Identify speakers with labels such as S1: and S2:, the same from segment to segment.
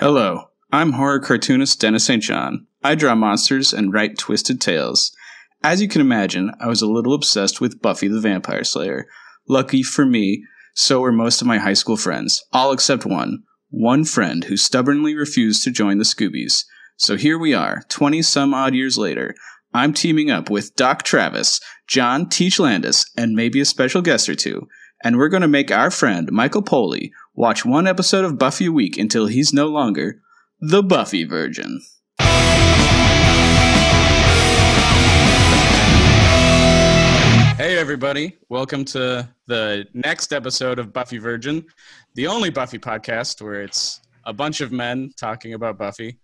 S1: Hello, I'm horror cartoonist Dennis St. John. I draw monsters and write twisted tales. As you can imagine, I was a little obsessed with Buffy the Vampire Slayer. Lucky for me, so were most of my high school friends, all except one. One friend who stubbornly refused to join the Scoobies. So here we are, 20 some odd years later. I'm teaming up with Doc Travis, John Teach Landis, and maybe a special guest or two. And we're going to make our friend, Michael Poley, watch one episode of Buffy a week until he's no longer the Buffy Virgin. Hey, everybody. Welcome to the next episode of Buffy Virgin, the only Buffy podcast where it's a bunch of men talking about Buffy,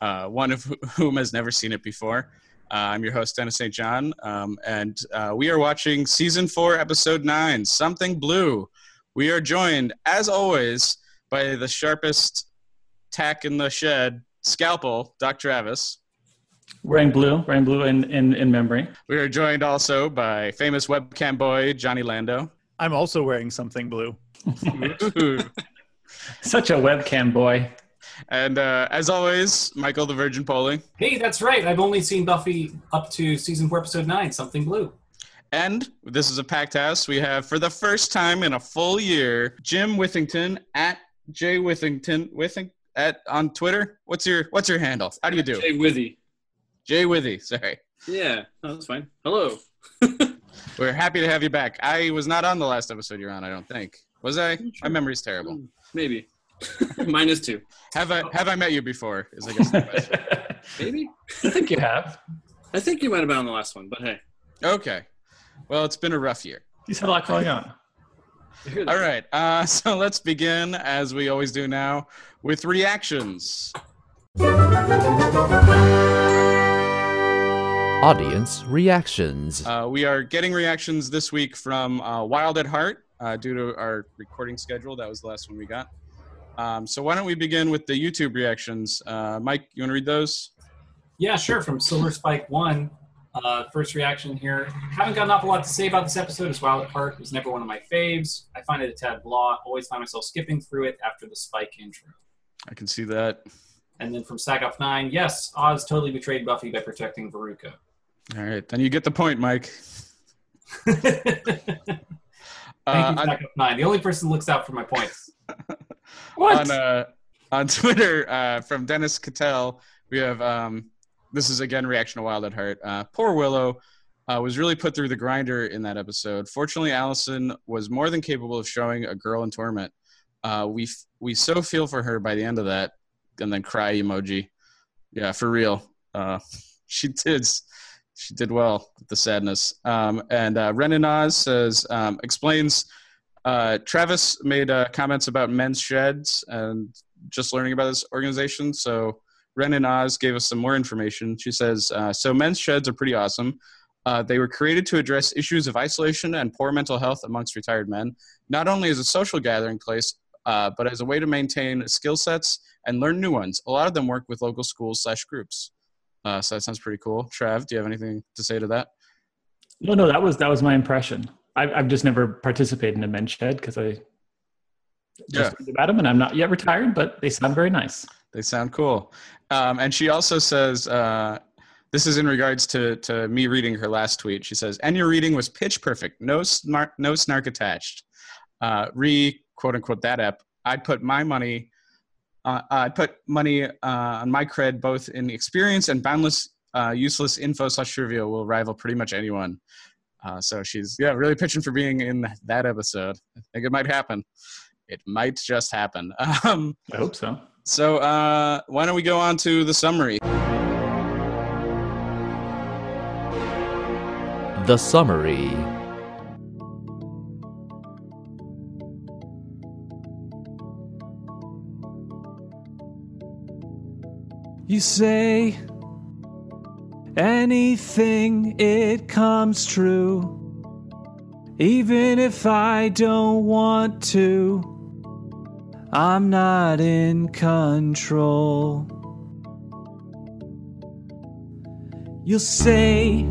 S1: uh, one of whom has never seen it before. Uh, I'm your host, Dennis St. John, um, and uh, we are watching season four, episode nine, Something Blue. We are joined, as always, by the sharpest tack in the shed, Scalpel, Doc Travis.
S2: Wearing blue, wearing blue in, in, in memory.
S1: We are joined also by famous webcam boy, Johnny Lando.
S3: I'm also wearing something blue.
S2: Such a webcam boy.
S1: And uh, as always, Michael the Virgin Poley.
S4: Hey, that's right. I've only seen Buffy up to season four, episode nine, Something Blue.
S1: And this is a packed house. We have, for the first time in a full year, Jim Withington at J Withington Withing at on Twitter. What's your What's your handle? How do you do?
S5: Jay Withy.
S1: Jay Withy. Sorry.
S5: Yeah, no, that's fine. Hello.
S1: We're happy to have you back. I was not on the last episode you're on. I don't think. Was I? My memory's terrible.
S5: Hmm, maybe. Minus two.
S1: Have I Have I met you before? Is I guess the question.
S5: Maybe.
S2: I think you have.
S5: I think you might have been on the last one, but hey.
S1: Okay. Well, it's been a rough year.
S2: He's had a lot going on.
S1: All right. Uh, so let's begin, as we always do now, with reactions.
S6: Audience reactions.
S1: Uh, we are getting reactions this week from uh, Wild at Heart uh, due to our recording schedule. That was the last one we got. Um, so why don't we begin with the YouTube reactions? Uh, Mike, you want to read those?
S4: Yeah, sure. From Silver Spike One, uh, first reaction here. Haven't got an awful lot to say about this episode. As Wild at Heart it was never one of my faves. I find it a tad blah. Always find myself skipping through it after the Spike intro.
S1: I can see that.
S4: And then from Sagoff Nine, yes, Oz totally betrayed Buffy by protecting Veruca.
S1: All right, then you get the point, Mike.
S4: Thank you,
S1: Uh, on-
S4: Nine. The only person who looks out for my points.
S2: What?
S1: on uh, on Twitter uh, from Dennis Cattell. We have um, this is again reaction to Wild at Heart. Uh, poor Willow uh, was really put through the grinder in that episode. Fortunately, Allison was more than capable of showing a girl in torment. Uh, we f- we so feel for her by the end of that, and then cry emoji. Yeah, for real. Uh, she did. She did well with the sadness. Um, and uh, Renan says um, explains uh, Travis made uh, comments about men's sheds and just learning about this organization. So Ren and Oz gave us some more information. She says, uh, so men's sheds are pretty awesome. Uh, they were created to address issues of isolation and poor mental health amongst retired men, not only as a social gathering place, uh, but as a way to maintain skill sets and learn new ones. A lot of them work with local schools slash groups. Uh, so that sounds pretty cool. Trav, do you have anything to say to that?
S2: No, no, that was that was my impression. I've, I've just never participated in a men's shed because I
S1: Yeah.
S2: about them, and I'm not yet retired, but they sound very nice.
S1: They sound cool. Um, and she also says, uh, this is in regards to, to me reading her last tweet. She says, and your reading was pitch perfect. No smart, no snark attached. Uh, re quote unquote that app. I'd put my money, uh, I'd put money uh, on my cred, both in experience and boundless, uh, useless info slash trivia will rival pretty much anyone. Uh, so she's, yeah, really pitching for being in that episode. I think it might happen. It might just happen. Um,
S2: I hope so.
S1: So uh, why don't we go on to the summary?
S6: The summary.
S7: You say anything, it comes true. Even if I don't want to, I'm not in control. You'll say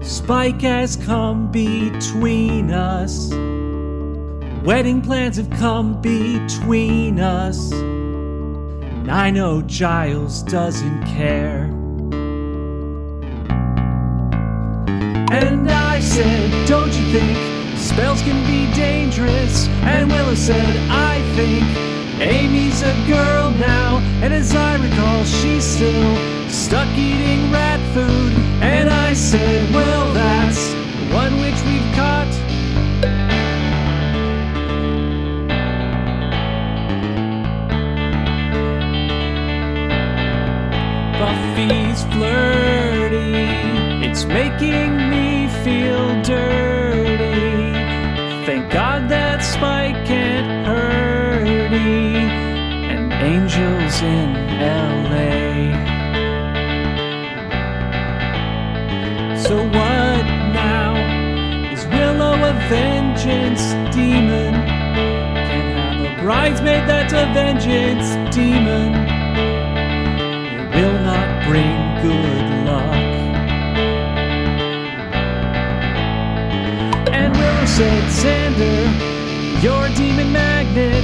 S7: Spike has come between us. Wedding plans have come between us. And I know Giles doesn't care. And I said, Don't you think spells can be dangerous? And Willow said, I think Amy's a girl now. And as I recall, she's still stuck eating rat food. And I said, Well, that's one which we've caught. Buffy's flirty. It's making me feel dirty. Thank God that Spike can't hurt me. And Angel's in LA. So what now? Is Willow a vengeance demon? Can have a bridesmaid that's a vengeance demon. Said, Xander, you're a demon magnet.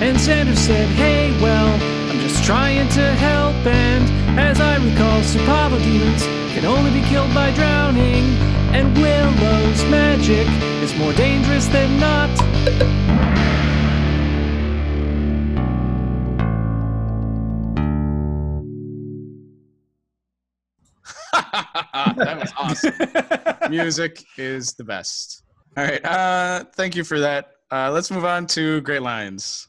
S7: And Xander said, Hey, well, I'm just trying to help. And as I recall, Supavo demons can only be killed by drowning. And Willow's magic is more dangerous than not.
S1: that was awesome. Music is the best. All right. Uh, thank you for that. Uh, let's move on to Great Lines.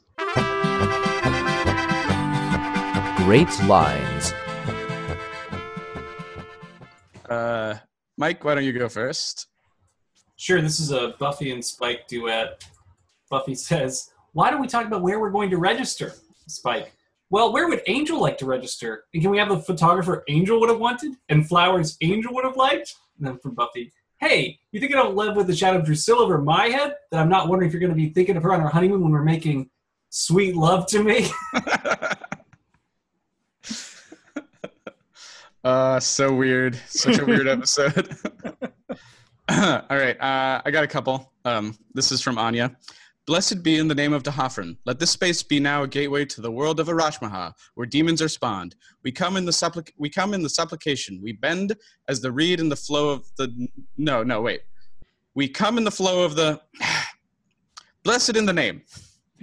S6: Great lines.
S1: Uh, Mike, why don't you go first?
S4: Sure, this is a Buffy and Spike duet. Buffy says, Why don't we talk about where we're going to register? Spike, Well, where would Angel like to register? And can we have the photographer Angel would have wanted? And flowers Angel would have liked? And then from Buffy, Hey, you think I don't live with the shadow of Drusilla over my head? That I'm not wondering if you're going to be thinking of her on our honeymoon when we're making sweet love to me?
S1: uh, so weird. Such a weird episode. All right. Uh, I got a couple. Um, this is from Anya. Blessed be in the name of D'Hoffryn. Let this space be now a gateway to the world of Arashmaha, where demons are spawned. We come in the supplic- we come in the supplication. We bend as the reed in the flow of the no, no, wait. We come in the flow of the blessed in the name.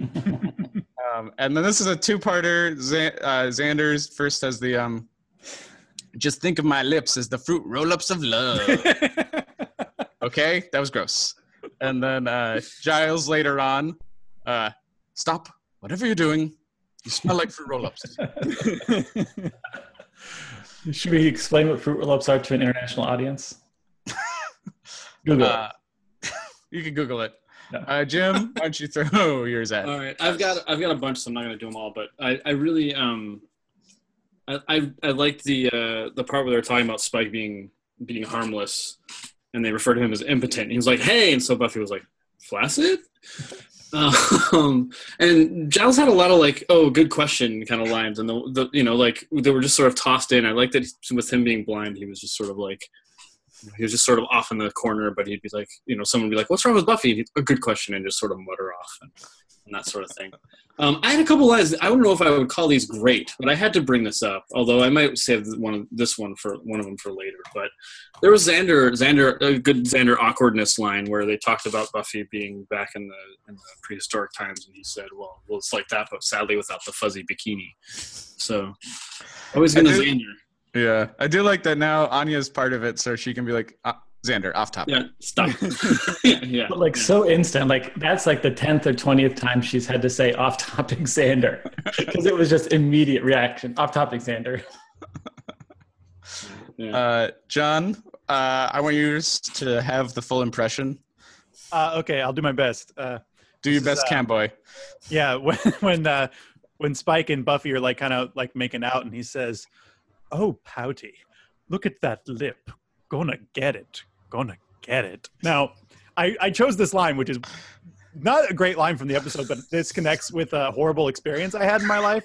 S1: um, and then this is a two-parter. Z- uh, Xander's first has the um, just think of my lips as the fruit roll-ups of love. okay, that was gross. And then uh, Giles later on, uh, stop whatever you're doing. You smell like fruit roll-ups.
S2: Should we explain what fruit roll-ups are to an international audience? Google.
S1: Uh, you can Google it.
S2: No.
S1: Uh, Jim, why don't you throw yours at?
S5: All right, I've got I've got a bunch, so I'm not gonna do them all. But I, I really um, I I, I liked the uh, the part where they're talking about Spike being being harmless, and they refer to him as impotent. He was like, "Hey," and so Buffy was like, "Flaccid." Um, and Giles had a lot of like, "Oh, good question" kind of lines, and the, the you know like they were just sort of tossed in. I like that with him being blind, he was just sort of like he was just sort of off in the corner, but he'd be like, you know, someone would be like, "What's wrong with Buffy?" A good question, and just sort of mutter off and, and that sort of thing. Um, I had a couple lines. I don't know if I would call these great, but I had to bring this up. Although I might save one of this one for one of them for later. But there was Xander, Xander, a good Xander awkwardness line where they talked about Buffy being back in the, in the prehistoric times, and he said, "Well, well, it's like that, but sadly without the fuzzy bikini." So always gonna
S1: do-
S5: Xander.
S1: Yeah, I do like that now. Anya's part of it, so she can be like, uh, Xander, off topic.
S5: Yeah, stop. yeah, yeah.
S2: But like so instant, like that's like the tenth or twentieth time she's had to say off-topic Xander, because it was just immediate reaction. Off-topic Xander.
S5: yeah.
S1: Uh, John, uh, I want you to have the full impression.
S3: Uh, okay, I'll do my best. Uh,
S1: Do your
S3: This is,
S1: best,
S3: uh,
S1: Camboy.
S3: yeah, when when uh, when Spike and Buffy are like kind of like making out, and he says, "Oh, Pouty, look at that lip. Gonna get it. Gonna get it." Now, I I chose this line, which is not a great line from the episode, but this connects with a horrible experience I had in my life.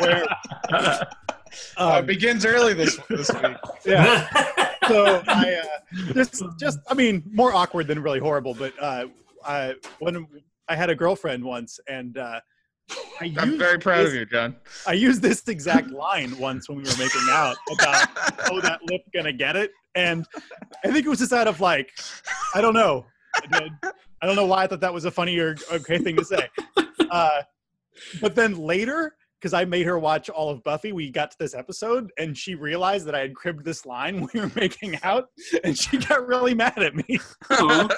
S3: Where
S1: Uh,
S3: um,
S1: it begins early this this week.
S3: yeah. so I uh, just just I mean more awkward than really horrible, but uh, I when I had a girlfriend once and uh, I
S1: I'm very proud of you, John.
S3: I used this exact line once when we were making out about oh that lip gonna get it, and I think it was just out of like I don't know, I I don't know why I thought that was a funny or okay thing to say, uh, but then later because I made her watch all of Buffy, we got to this episode and she realized that I had cribbed this line when we were making out, and she got really mad at me,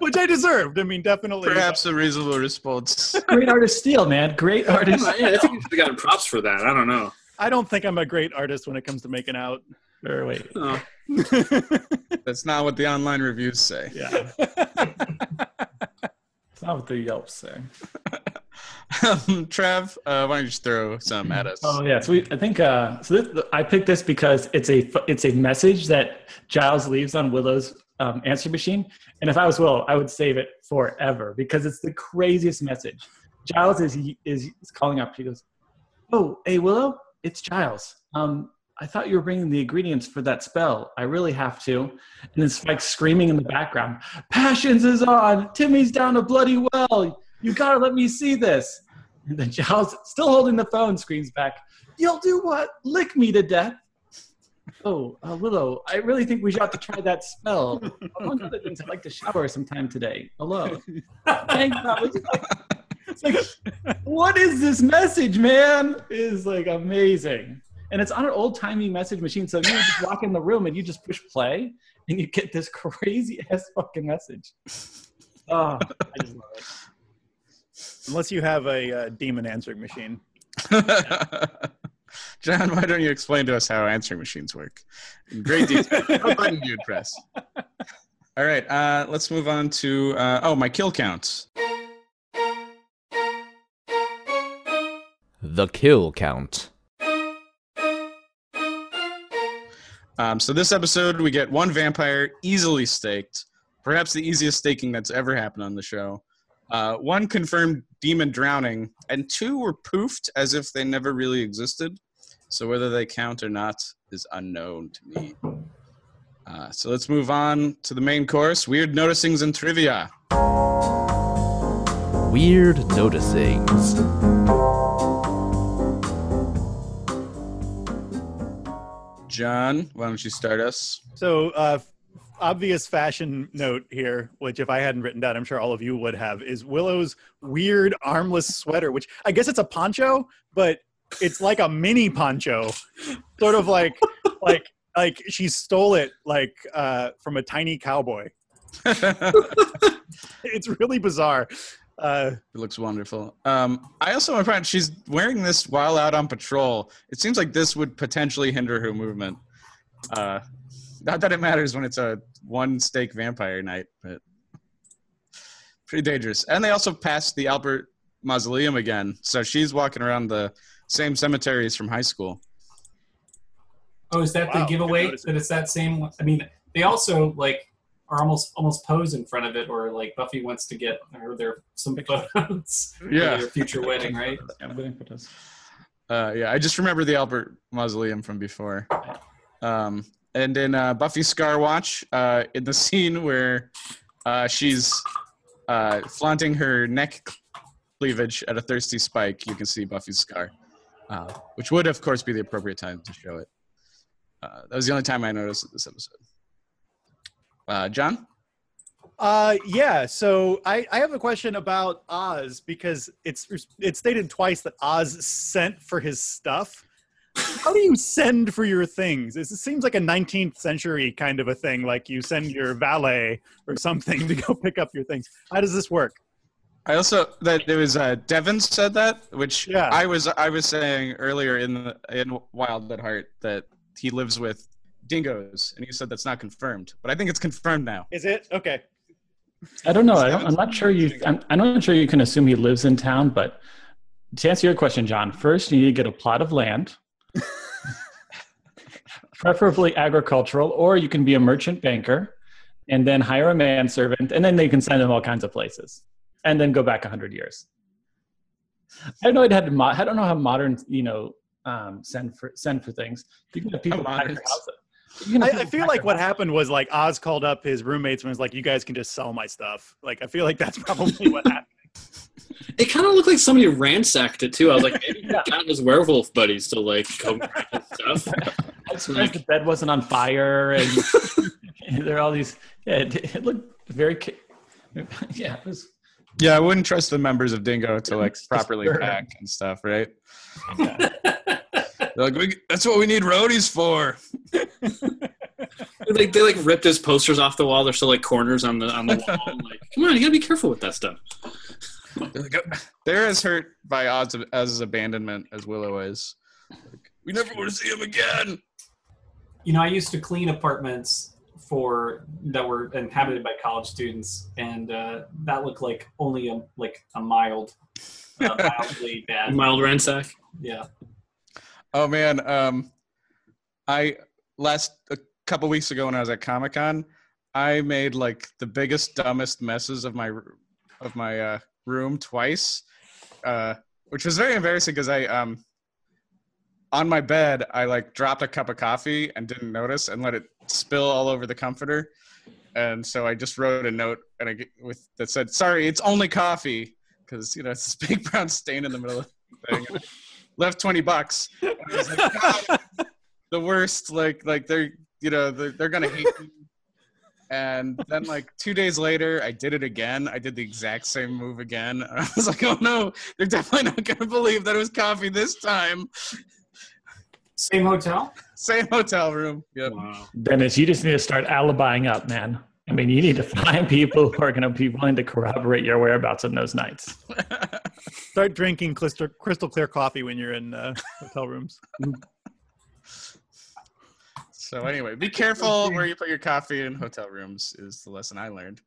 S3: which I deserved. I mean, definitely.
S1: Perhaps a reasonable response.
S2: Great artist steal, man. Great artist.
S5: yeah, I think you should have gotten props for that. I don't know.
S3: I don't think I'm a great artist when it comes to making out.
S2: Or wait.
S5: Oh.
S1: That's not what the online reviews say.
S2: Yeah. Not what the Yelp say.
S1: Um, Trev, uh, why don't you just throw some at us?
S2: Oh yeah, so we, I think uh, so. This, I picked this because it's a it's a message that Giles leaves on Willow's um, answer machine, and if I was Willow, I would save it forever because it's the craziest message. Giles is is, is calling up. He goes, "Oh, hey Willow, it's Giles. Um, I thought you were bringing the ingredients for that spell. I really have to." And then Spike's screaming in the background, "Passions is on. Timmy's down a bloody well. You gotta let me see this." And then Giles, still holding the phone, screams back, You'll do what? Lick me to death. Oh, uh, Willow, I really think we should have to try that spell. Among other things, I'd like to shower sometime today. That was like, it's like, what is this message, man? It is like amazing. And it's on an old timey message machine. So you just walk in the room and you just push play and you get this crazy ass fucking message. Oh, I just love it.
S3: Unless you have a uh, demon answering machine.
S1: John, why don't you explain to us how answering machines work in great detail? what button do you press? All right, uh, let's move on to uh, oh my kill counts.
S6: The kill count.
S1: Um, so this episode, we get one vampire easily staked, perhaps the easiest staking that's ever happened on the show. Uh, one confirmed demon drowning, and two were poofed as if they never really existed. So whether they count or not is unknown to me. Uh, so let's move on to the main course: weird noticings and trivia.
S6: Weird noticings.
S1: John, why don't you start us?
S3: So, uh, obvious fashion note here, which if I hadn't written down, I'm sure all of you would have, is Willow's weird armless sweater, which I guess it's a poncho, but it's like a mini poncho, sort of like like like she stole it like uh, from a tiny cowboy. It's really bizarre. Uh,
S1: It looks wonderful. Um, I also want to point she's wearing this while out on patrol. It seems like this would potentially hinder her movement. Uh, not that it matters when it's a one stake vampire night, but pretty dangerous. And they also passed the Albert Mausoleum again, so she's walking around the same cemeteries from high school.
S4: Oh, is that
S3: Wow,
S4: the giveaway? That it's that same? one? I mean, they also like are almost almost pose in front of it, or like Buffy wants to get her their some photos for
S1: Yeah.
S4: their future wedding, right?
S2: I'm waiting for this.
S1: Uh, yeah, I just remember the Albert Mausoleum from before. Um, and in uh, Buffy Scar Watch, uh, in the scene where uh, she's uh, flaunting her neck cleavage at a thirsty spike, you can see Buffy's scar, uh, which would, of course, be the appropriate time to show it. Uh, that was the only time I noticed it this episode. Uh, John?
S3: Uh, yeah. So I, I have a question about Oz because it's it's stated twice that Oz sent for his stuff. How do you send for your things? It seems like a 19th century kind of a thing. Like you send your valet or something to go pick up your things. How does this work?
S1: I also that there was uh, Devin said that, which
S3: Yeah.
S1: I was I was saying earlier in the in Wild at Heart that he lives with dingoes, and he said that's not confirmed, but I think it's confirmed now.
S3: Is it okay?
S2: I don't know. I, i'm not sure you. I'm, I'm not sure you can assume he lives in town. But to answer your question, John, first you need to get a plot of land, preferably agricultural, or you can be a merchant banker, and then hire a manservant, and then they can send him all kinds of places, and then go back hundred years. I don't know. It had mo- I don't know how modern you know um, send for send for things. You can have people
S1: How
S2: pack your house. You can have
S3: I, I feel like what happened was like Oz called up his roommates and was like, "You guys can just sell my stuff." Like I feel like that's probably what happened.
S5: It kind of looked like somebody ransacked it too. I was like, maybe he got his werewolf buddies to like come stuff.
S2: I'm surprised the bed wasn't on fire, and, and there are all these. Yeah, it, it looked very. Yeah, it was.
S1: Yeah, I wouldn't trust the members of Dingo to like properly pack and stuff, right? They're like, we, that's what we need roadies for.
S5: like they like ripped his posters off the wall. There's still like corners on the on the wall. Like, come on, you gotta be careful with that stuff.
S1: They're, "Oh." They're as hurt by odds of, as abandonment as Willow is. Like, we never want to see him again.
S4: You know, I used to clean apartments for that were inhabited by college students, and uh, that looked like only a like a mild, uh, mildly bad.
S5: Mild ransack.
S4: Yeah.
S1: Oh man, um, I last a couple weeks ago when I was at Comic Con, I made like the biggest, dumbest messes of my of my uh, room twice, uh, which was very embarrassing because I um on my bed I like dropped a cup of coffee and didn't notice and let it spill all over the comforter, and so I just wrote a note and I with that said, "Sorry, it's only coffee," because you know it's this big brown stain in the middle of the thing. And I left twenty bucks. I was like, the worst. Like like they're you know they're, they're gonna hate me. And then like two days later, I did it again. I did the exact same move again. I was like, oh no, they're definitely not gonna believe that it was coffee this time.
S4: Same hotel.
S1: Same hotel room. Yep.
S5: Wow.
S2: Dennis, you just need to start alibying up, man. I mean, you need to find people who are going to be willing to corroborate your whereabouts on those nights.
S3: Start drinking crystal, crystal clear coffee when you're in uh, hotel rooms.
S1: So anyway, be careful where you put your coffee in hotel rooms is the lesson I learned.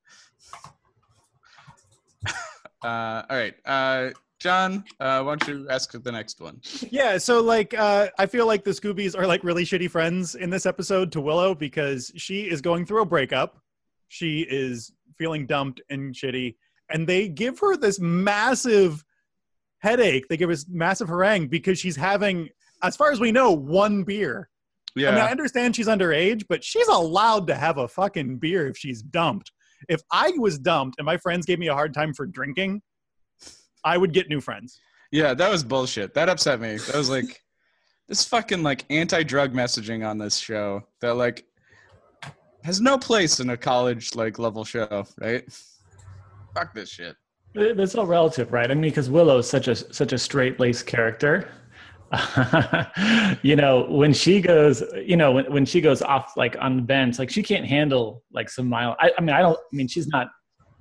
S1: Uh, all right, uh, John, uh, why don't you ask the next one?
S3: Yeah, so like uh, I feel like the Scoobies are like really shitty friends in this episode to Willow because she is going through a breakup. She is feeling dumped and shitty, and they give her this massive headache. They give us massive harangue because she's having, as far as we know, one beer.
S1: Yeah,
S3: I mean, I understand she's underage, but she's allowed to have a fucking beer if she's dumped. If I was dumped and my friends gave me a hard time for drinking, I would get new friends.
S1: Yeah, that was bullshit. That upset me. That was like this fucking like anti-drug messaging on this show that like has no place in a college like level show, right? Fuck this shit.
S2: It- It's all relative, right? I mean, because Willow is such a such a straight laced character. you know, when she goes, you know, when, when she goes off like on the bench, like she can't handle like some mild. I, I mean, I don't. I mean, she's not.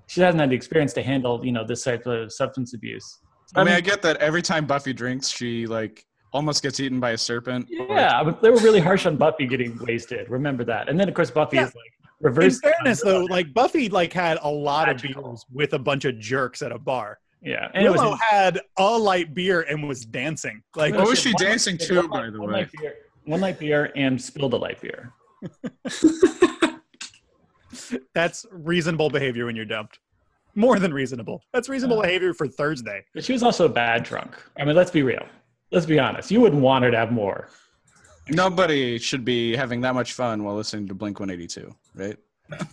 S2: She hasn't had the experience to handle, you know, this type of substance abuse.
S1: I mean, um, I get that every time Buffy drinks, she like almost gets eaten by a serpent.
S2: Yeah, but they were really harsh on Buffy getting wasted. Remember that. And then of course Buffy
S3: Yeah.
S2: is like reverse.
S3: In fairness, though, like Buffy, like had a lot
S2: Magical.
S3: of beers with a bunch of jerks at a bar.
S2: yeah, and it was
S3: Willow had a light beer and was dancing. Like,
S1: What was she dancing
S2: one
S1: to,
S2: light-
S1: by the
S2: one
S1: way?
S2: light beer, one light beer and spilled a light beer.
S3: that's reasonable behavior when you're dumped. More than reasonable. That's reasonable
S2: Yeah.
S3: behavior for Thursday.
S2: But she was also a bad drunk. I mean, let's be real. Let's be honest. You wouldn't want her to have more.
S1: Nobody should be having that much fun while listening to Blink 182, right?
S4: I was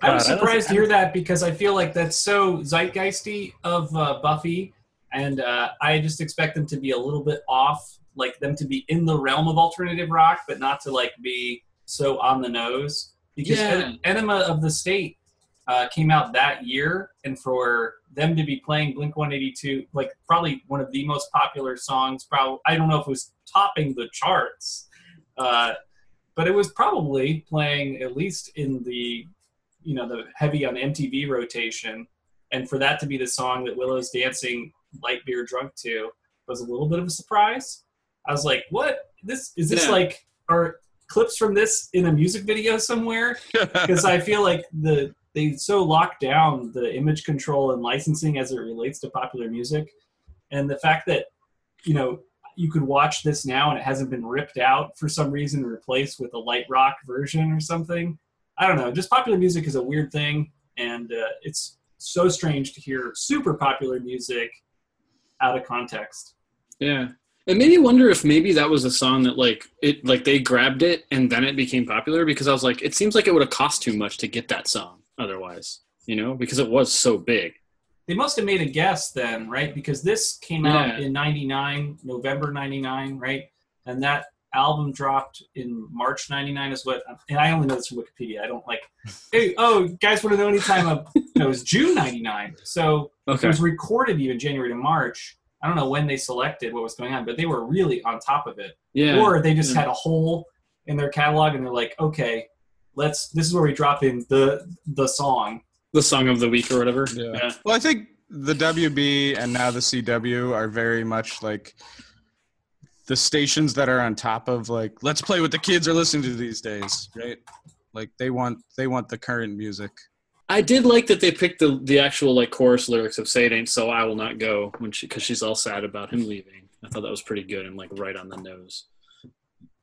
S2: God, I don't
S4: surprised to hear that because I feel like that's so zeitgeisty of uh, Buffy, and uh, I just expect them to be a little bit off, like them to be in the realm of alternative rock, but not to like be so on the nose. Because
S5: Yeah.
S4: Enema of the State uh, came out that year, and for them to be playing Blink 182, like probably one of the most popular songs, probably I don't know if it was topping the charts. Uh, but it was probably playing at least in the you know the heavy on MTV rotation, and for that to be the song that Willow's dancing light beer drunk to was a little bit of a surprise. I was like, "What? This is this
S5: Yeah.
S4: like are clips from this in a music video somewhere?" Because I feel like the they so lock down the image control and licensing as it relates to popular music, and the fact that you know you could watch this now and it hasn't been ripped out for some reason and replaced with a light rock version or something. I don't know. Just popular music is a weird thing, and uh, it's so strange to hear super popular music out of context.
S5: Yeah. It made me wonder if maybe that was a song that like it like they grabbed it and then it became popular because I was like, it seems like it would have cost too much to get that song otherwise, you know, because it was so big.
S4: they must have made a guess then, right? Because this came out
S5: Yeah.
S4: in '99, November '99, right? And that album dropped in March '99 is what. And I only know this from Wikipedia. I don't like. Hey, oh, guys, want to know any time of? No, it was June '99. So it was recorded even January to March. I don't know when they selected what was going on, but they were really on top of it.
S5: Yeah.
S4: Or they just
S5: Yeah.
S4: had a hole in their catalog and they're like, okay, let's. This is where we drop in the the song.
S5: the song of the week or whatever.
S1: Yeah. Well, I think the WB and now the CW are very much like the stations that are on top of like let's play what the kids are listening to these days, right? Like they want they want the current music.
S5: I did like that they picked the the actual like chorus lyrics of "Say It Ain't So, I Will Not Go" when she because she's all sad about him leaving. I thought that was pretty good and like right on the nose.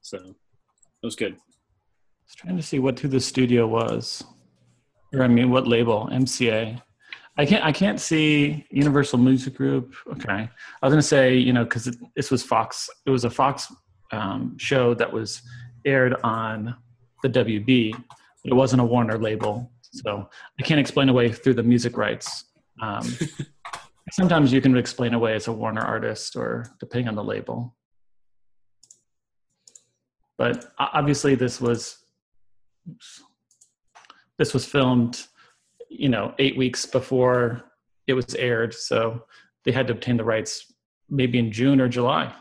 S5: So that was good.
S2: Was trying to see what who the studio was, or I mean, what label? MCA. I can't. I can't see Universal Music Group. Okay, I was gonna say, you know, because this was Fox. It was a Fox um, show that was aired on the WB, but it wasn't a Warner label. So I can't explain away through the music rights. Um, sometimes you can explain away as a Warner artist, or depending on the label. But obviously, this was oops. this was filmed, you know, eight weeks before it was aired, so they had to obtain the rights maybe in June or July.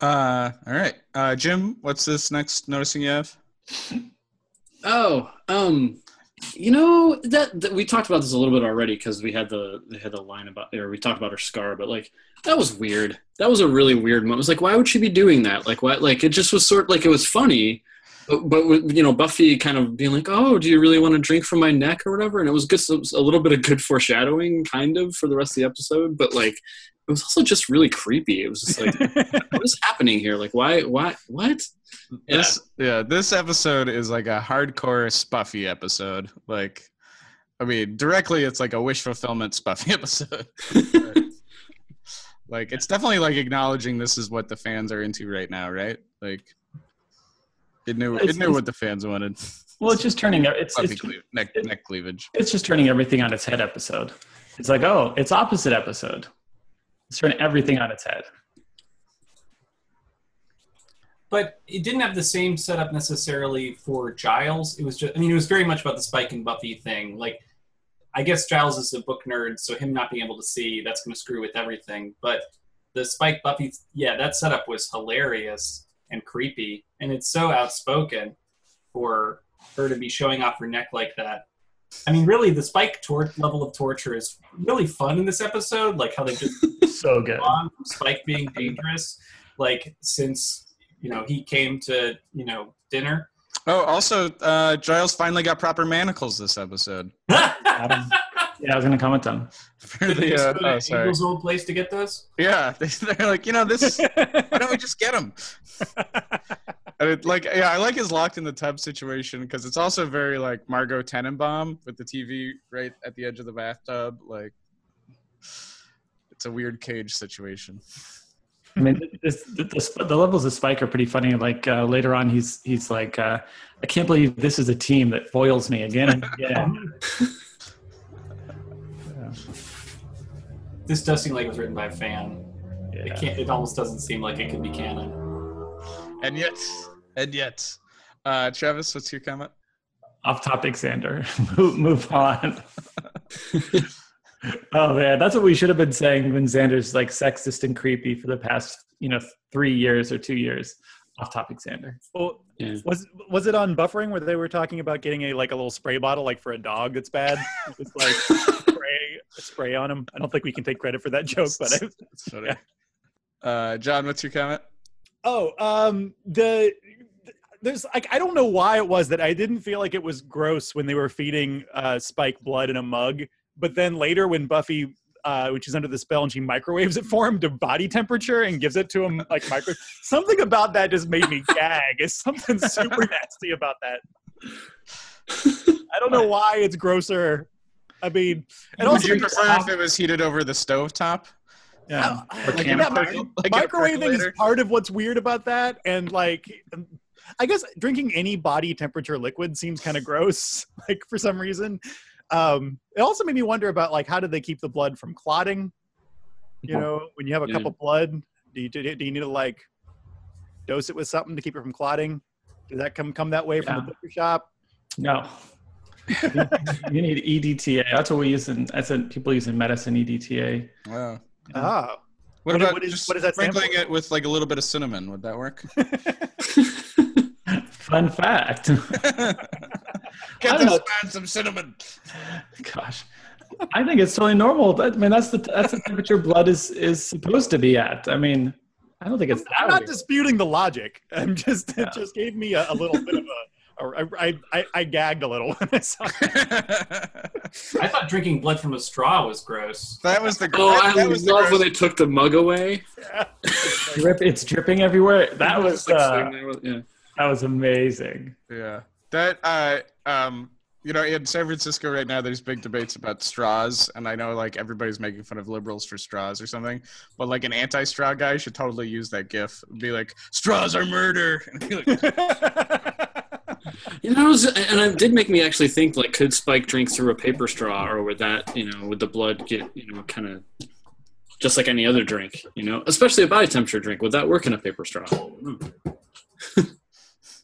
S1: Uh, all right, uh, Jim, what's this next noticing you have?
S5: Oh, um, you know that, that we talked about this a little bit already because we had the had the line about or we talked about her scar, but like that was weird. That was a really weird moment. It was like, why would she be doing that? Like, why? Like, it just was sort like it was funny, but, but you know, Buffy kind of being like, "Oh, do you really want to drink from my neck or whatever?" And it was just a little bit of good foreshadowing, kind of, for the rest of the episode. But like, it was also just really creepy. It was just like, what is happening here? Like, why? Why? What? Yeah.
S1: This yeah, this episode is like a hardcore Spuffy episode. Like, I mean, directly, it's like a wish fulfillment Spuffy episode. like, it's definitely like acknowledging this is what the fans are into right now, right? Like, it knew it knew what the fans wanted.
S2: Well, it's just turning it's
S1: Buffy
S2: it's,
S1: cle- neck neck cleavage.
S2: it's just turning everything on its head. Episode. It's like oh, it's opposite episode. It's turning everything on its head.
S4: But it didn't have the same setup necessarily for Giles. It was just, I mean, it was very much about the Spike and Buffy thing. Like, I guess Giles is a book nerd, so him not being able to see, that's going to screw with everything. But the Spike Buffy, yeah, that setup was hilarious and creepy. And it's so outspoken for her to be showing off her neck like that. I mean, really, the Spike tor- level of torture is really fun in this episode. Like how they just
S2: So good.
S4: on Spike being dangerous, like since you know he came to you know dinner.
S1: Oh, also, uh, Giles finally got proper manacles this episode.
S2: Adam. Yeah, I was gonna comment on.
S1: For the,
S4: just
S1: uh, oh, sorry.
S4: Angel's old place to get those?
S1: Yeah, they, they're like, you know, this. Why don't we just get him? And it, like, yeah, I like his locked in the tub situation because it's also very like Margot Tenenbaum with the TV right at the edge of the bathtub. Like, it's a weird cage situation.
S2: I mean, this, the, the, the levels of Spike are pretty funny. Like uh, later on, he's he's like, uh, I can't believe this is a team that foils me again and again.
S4: This does seem like it was written by a fan. It can't. It almost doesn't seem like it could be canon.
S1: And yet, and yet, uh, Travis, what's your comment?
S2: Off topic, Xander. move, move on. oh man, that's what we should have been saying when Xander's like sexist and creepy for the past, you know, three years or two years. Off topic, Xander.
S3: Well,
S5: Yeah.
S3: was was it on buffering where they were talking about getting a like a little spray bottle like for a dog that's bad? Just like spray spray on him. I don't think we can take credit for that joke, but I,
S1: It's funny. Uh, John, what's your comment?
S3: Oh, um, the there's like I don't know why it was that I didn't feel like it was gross when they were feeding uh, Spike blood in a mug, but then later when Buffy, uh, which is under the spell, and she microwaves it for him to body temperature and gives it to him like micro. something about that just made me gag. It's something super nasty about that. I don't know why it's grosser. I mean, and
S1: Would
S3: also
S1: you prefer if it was heated over the stovetop?
S2: Yeah.
S3: I- like, yeah,
S2: of
S3: mi-
S1: like
S3: microwaving is part of what's weird about that, and like, I guess drinking any body temperature liquid seems kind of gross, like for some reason. um, it also made me wonder about like how do they keep the blood from clotting? You know, when you have a
S5: Yeah.
S3: cup of blood, do you do you need to like dose it with something to keep it from clotting? Does that come come that way from the
S2: Yeah.
S3: butcher shop?
S2: No. you need E EDTA. That's what we use in. That's what people use in medicine. E EDTA.
S1: Wow.
S3: Oh,
S1: What
S3: What-
S1: about
S3: what is-
S1: just
S3: what does that
S1: sprinkling
S3: for?
S1: it with like a little bit of cinnamon? Would that work?
S2: Fun fact.
S1: Get this
S2: don't
S1: man some cinnamon.
S2: Gosh, I think it's totally normal. I mean, that's the that's the temperature blood is is supposed to be at. I mean, I don't think it's that
S3: I'm not
S2: weird.
S3: disputing the logic. I'm just
S2: Yeah.
S3: it just gave me a, a little bit of a. a I, I, I gagged a little when I saw it.
S4: I thought drinking blood from a straw was gross.
S1: that was the.
S5: Oh,
S1: that,
S5: I
S1: that was the
S5: love when they took the mug away.
S2: Drip, it's dripping everywhere. That was uh,
S5: sitting there with- yeah.
S2: that was amazing.
S1: Yeah. That uh um you know, in San Francisco right now there's big debates about straws and I know like everybody's making fun of liberals for straws or something, but like an anti-straw guy should totally use that gif. Be like, straws are murder. And be like,
S5: You know, it was- and it did make me actually think like, could Spike drink through a paper straw, or would that, you know, would the blood get, you know, kind of just like any other drink, you know, especially a body temperature drink, would that work in a paper straw? Hmm.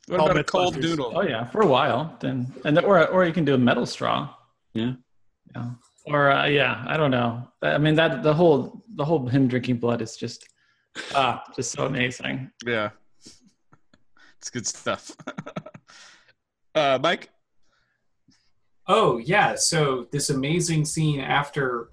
S1: what
S3: Call
S1: about a cold
S3: Mythbusters.
S1: noodle?
S2: Oh yeah, for a while. Then and then, or or you can do a metal straw.
S5: Yeah.
S2: Yeah. Or uh, yeah, I don't know. I mean that the whole the whole him drinking blood is just ah just so amazing.
S1: Yeah. It's good stuff. uh Mike?
S4: Oh yeah, so this amazing scene after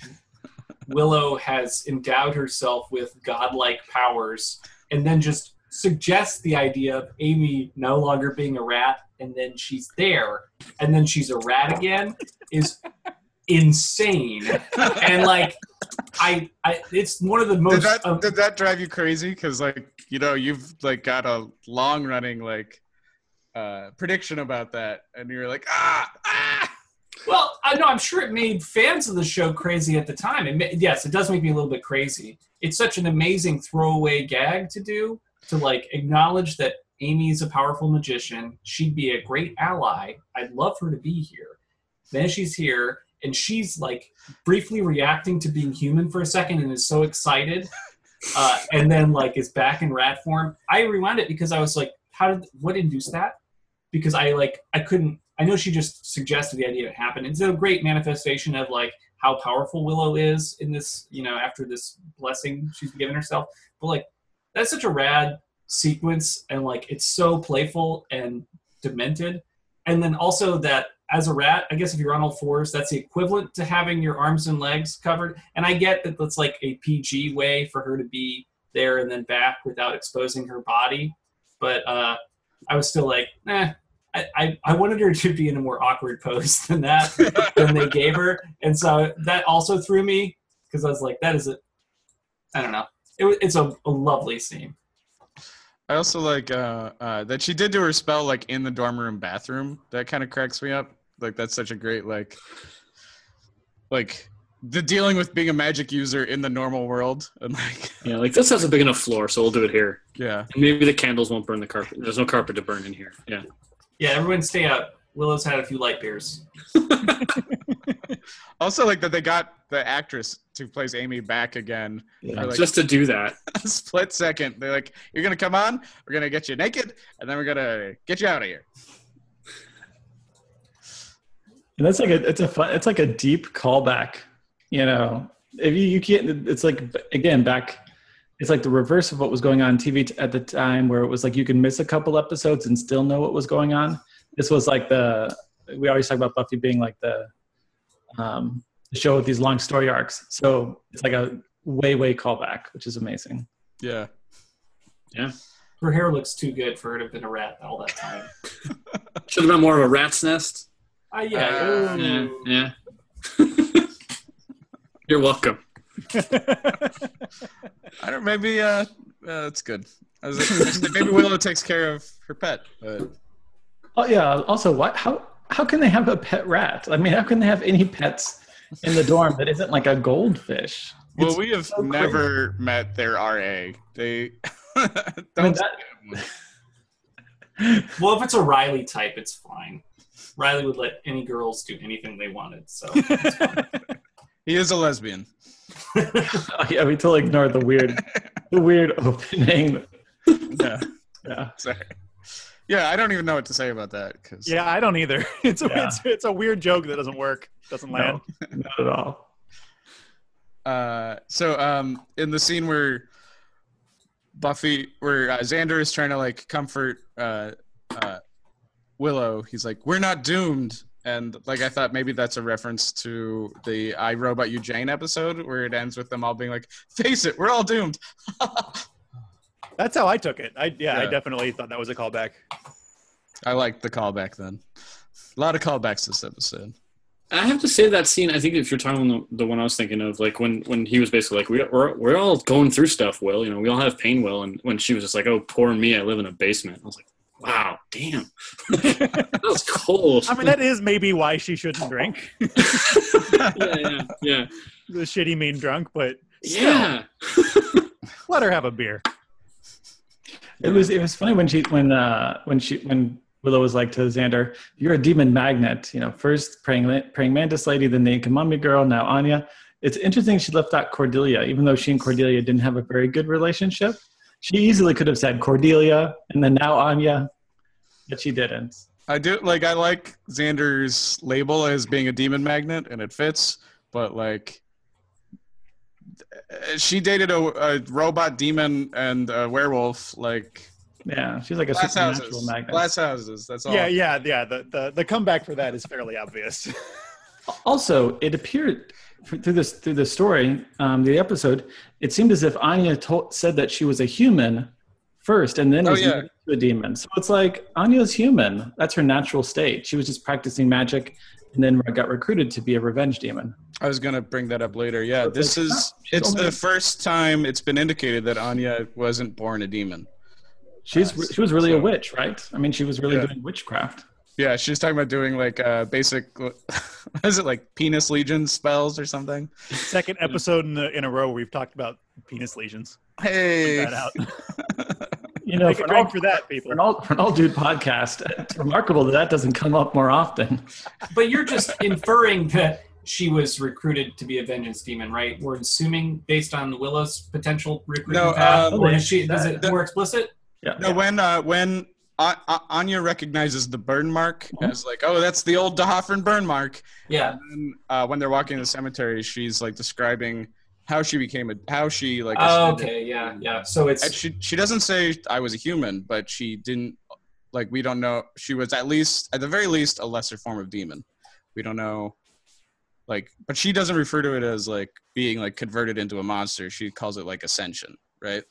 S4: Willow has endowed herself with godlike powers and then just suggests the idea of Amy no longer being a rat and then she's there and then she's a rat again is insane. And like I I it's one of the
S1: Did
S4: most
S1: that
S4: um,
S1: did that drive you crazy? Because like you know you've like got a long running like uh prediction about that, and you're like ah ah.
S4: Well, I know I'm sure it made fans of the show crazy at the time. Ma- yes, it does make me a little bit crazy. It's such an amazing throwaway gag to do to like acknowledge that Amy's a powerful magician. She'd be a great ally. I'd love her to be here. Then she's here and she's like briefly reacting to being human for a second and is so excited. Uh, and then like is back in rat form. I rewound it because I was like, how did what induced that? Because I like I couldn't I know she just suggested the idea it happened. It's a great manifestation of like how powerful Willow is in this, you know, after this blessing she's given herself. But like that's such a rad sequence and like it's so playful and demented. And then also that as a rat, I guess if you're on all fours, that's the equivalent to having your arms and legs covered. And I get that that's like a PG way for her to be there and then back without exposing her body. But uh, I was still like, eh, I, I, I wanted her to be in a more awkward pose than that than they gave her, and so that also threw me because I was like, that is a, I don't know, it, it's a, a lovely scene.
S1: I also like uh, uh, that she did do her spell like in the dorm room bathroom. That kind of cracks me up. Like that's such a great like, like the dealing with being a magic user in the normal world and like
S5: Yeah, like this has a big enough floor, so we'll do it here.
S1: yeah.
S5: Maybe the candles won't burn the carpet. There's no carpet to burn in here. Yeah.
S4: Yeah, everyone stay up Willow's had a few light beers.
S1: Also like that they got the actress who plays Amy back again
S2: Yeah.
S1: like
S5: Just to do that.
S1: a split second. They're like, "You're gonna come on. We're gonna get you naked, and then we're gonna get you out of here."
S2: And that's like a it's a fun it's like a deep callback. You know, if you you can't it's like again back. It's like the reverse of what was going on on TV t- at the time, where it was like you can miss a couple episodes and still know what was going on. This was like the we always talk about Buffy being like the um, the show with these long story arcs. So it's like a way way callback, which is amazing.
S1: Yeah.
S4: Yeah her hair looks too good for her to have been a rat all that time.
S5: Should have been more of a rat's nest.
S4: Uh, yeah,
S1: Uh,
S5: Yeah. Yeah. You're welcome.
S1: I don't. Maybe. Uh, uh that's good. I was like, maybe Willow takes care of her pet. But
S2: Oh yeah. Also, what? How how can they have a pet rat? I mean, how can they have any pets in the dorm that isn't like a goldfish?
S1: well,
S2: It's
S1: we have
S2: so crazy.
S1: never met their RA. They don't.
S2: mean, that,
S4: Well, if it's a Riley type, it's fine. Riley would let any girls do anything they wanted. So it's fine.
S1: He is a lesbian.
S2: Oh, yeah, we totally ignored the weird, the weird opening.
S1: Yeah.
S2: Yeah.
S1: Sorry. Yeah, I don't even know what to say about that because
S3: Yeah, I don't either. It's a
S2: Yeah.
S3: it's, it's a weird joke that doesn't work. Doesn't land.
S2: No, not at all.
S1: Uh, so um, in the scene where Buffy, where uh, Xander is trying to like comfort uh, uh, Willow, he's like, "We're not doomed," and like I thought maybe that's a reference to the "I Robot You Jane" episode where it ends with them all being like, "Face it, we're all doomed."
S3: That's how I took it. I yeah, I definitely thought that was a callback.
S1: I liked the callback then. A lot of callbacks this episode.
S5: I have to say that scene. I think if you're talking the, the one I was thinking of, like when when he was basically like, we, we're we're all going through stuff. Will you know we all have pain. Will and when she was just like, oh poor me, I live in a basement. I was like, wow, damn, that was cold.
S3: I mean, that is maybe why she shouldn't drink.
S5: yeah, yeah, yeah,
S3: the shitty mean drunk, but
S5: yeah.
S3: let her have a beer.
S2: It was it was funny when she when uh when she when Willow was like to Xander, "You're a demon magnet." You know, first praying praying mantis lady, then the Inca mummy girl, now Anya. It's interesting she left out Cordelia, even though she and Cordelia didn't have a very good relationship. She easily could have said Cordelia and then now Anya, but she didn't.
S1: I do like I like Xander's label as being a demon magnet and it fits, but like uh, she dated a, a robot demon and a werewolf like
S2: Yeah, she's like a
S1: glass
S2: supernatural
S1: houses.
S2: magnet.
S1: Glass houses. That's all.
S3: Yeah, yeah, yeah. The, the the comeback for that is fairly obvious.
S2: Also, it appeared f- through this through the story, um, the episode, it seemed as if Anya told, said that she was a human first, and then
S1: Oh,
S2: was
S1: yeah.
S2: a demon. So it's like Anya's human. That's her natural state. She was just practicing magic, and then got recruited to be a revenge demon.
S1: I was gonna bring that up later. Yeah,
S2: So
S1: this
S2: like,
S1: is
S2: oh,
S1: it's
S2: only-
S1: the first time it's been indicated that Anya wasn't born a demon.
S2: She's
S1: Nice.
S2: she was really a witch, right? I mean, she was really
S1: Yeah.
S2: doing witchcraft.
S1: Yeah, she's talking about doing like uh basic what is it like penis legion spells or something?
S3: Second episode in a, in a row we've talked about penis lesions.
S1: Hey.
S3: That out.
S2: You know,
S3: Take
S2: for an, all,
S3: for that,
S2: for
S3: people.
S2: an all for an all dude podcast, it's remarkable that that doesn't come up more often.
S4: but you're just inferring that she was recruited to be a vengeance demon, right? We're assuming based on Willow's potential recruitment
S1: No,
S4: path,
S1: um,
S4: or is she? Is it
S1: the-
S4: more explicit?
S2: Yeah.
S1: No, when uh, when A- A- Anya recognizes the burn mark
S2: Mhm.
S1: as like, oh, that's the old D'Hoffryn burn mark.
S4: Yeah.
S1: And then, uh, when they're walking in the cemetery, she's like describing how she became a how she like.
S4: Oh, okay. Yeah. Yeah. So it's
S1: And she she doesn't say I was a human, but she didn't like we don't know she was at least at the very least a lesser form of demon. We don't know like but she doesn't refer to it as like being like converted into a monster. She calls it like ascension, right?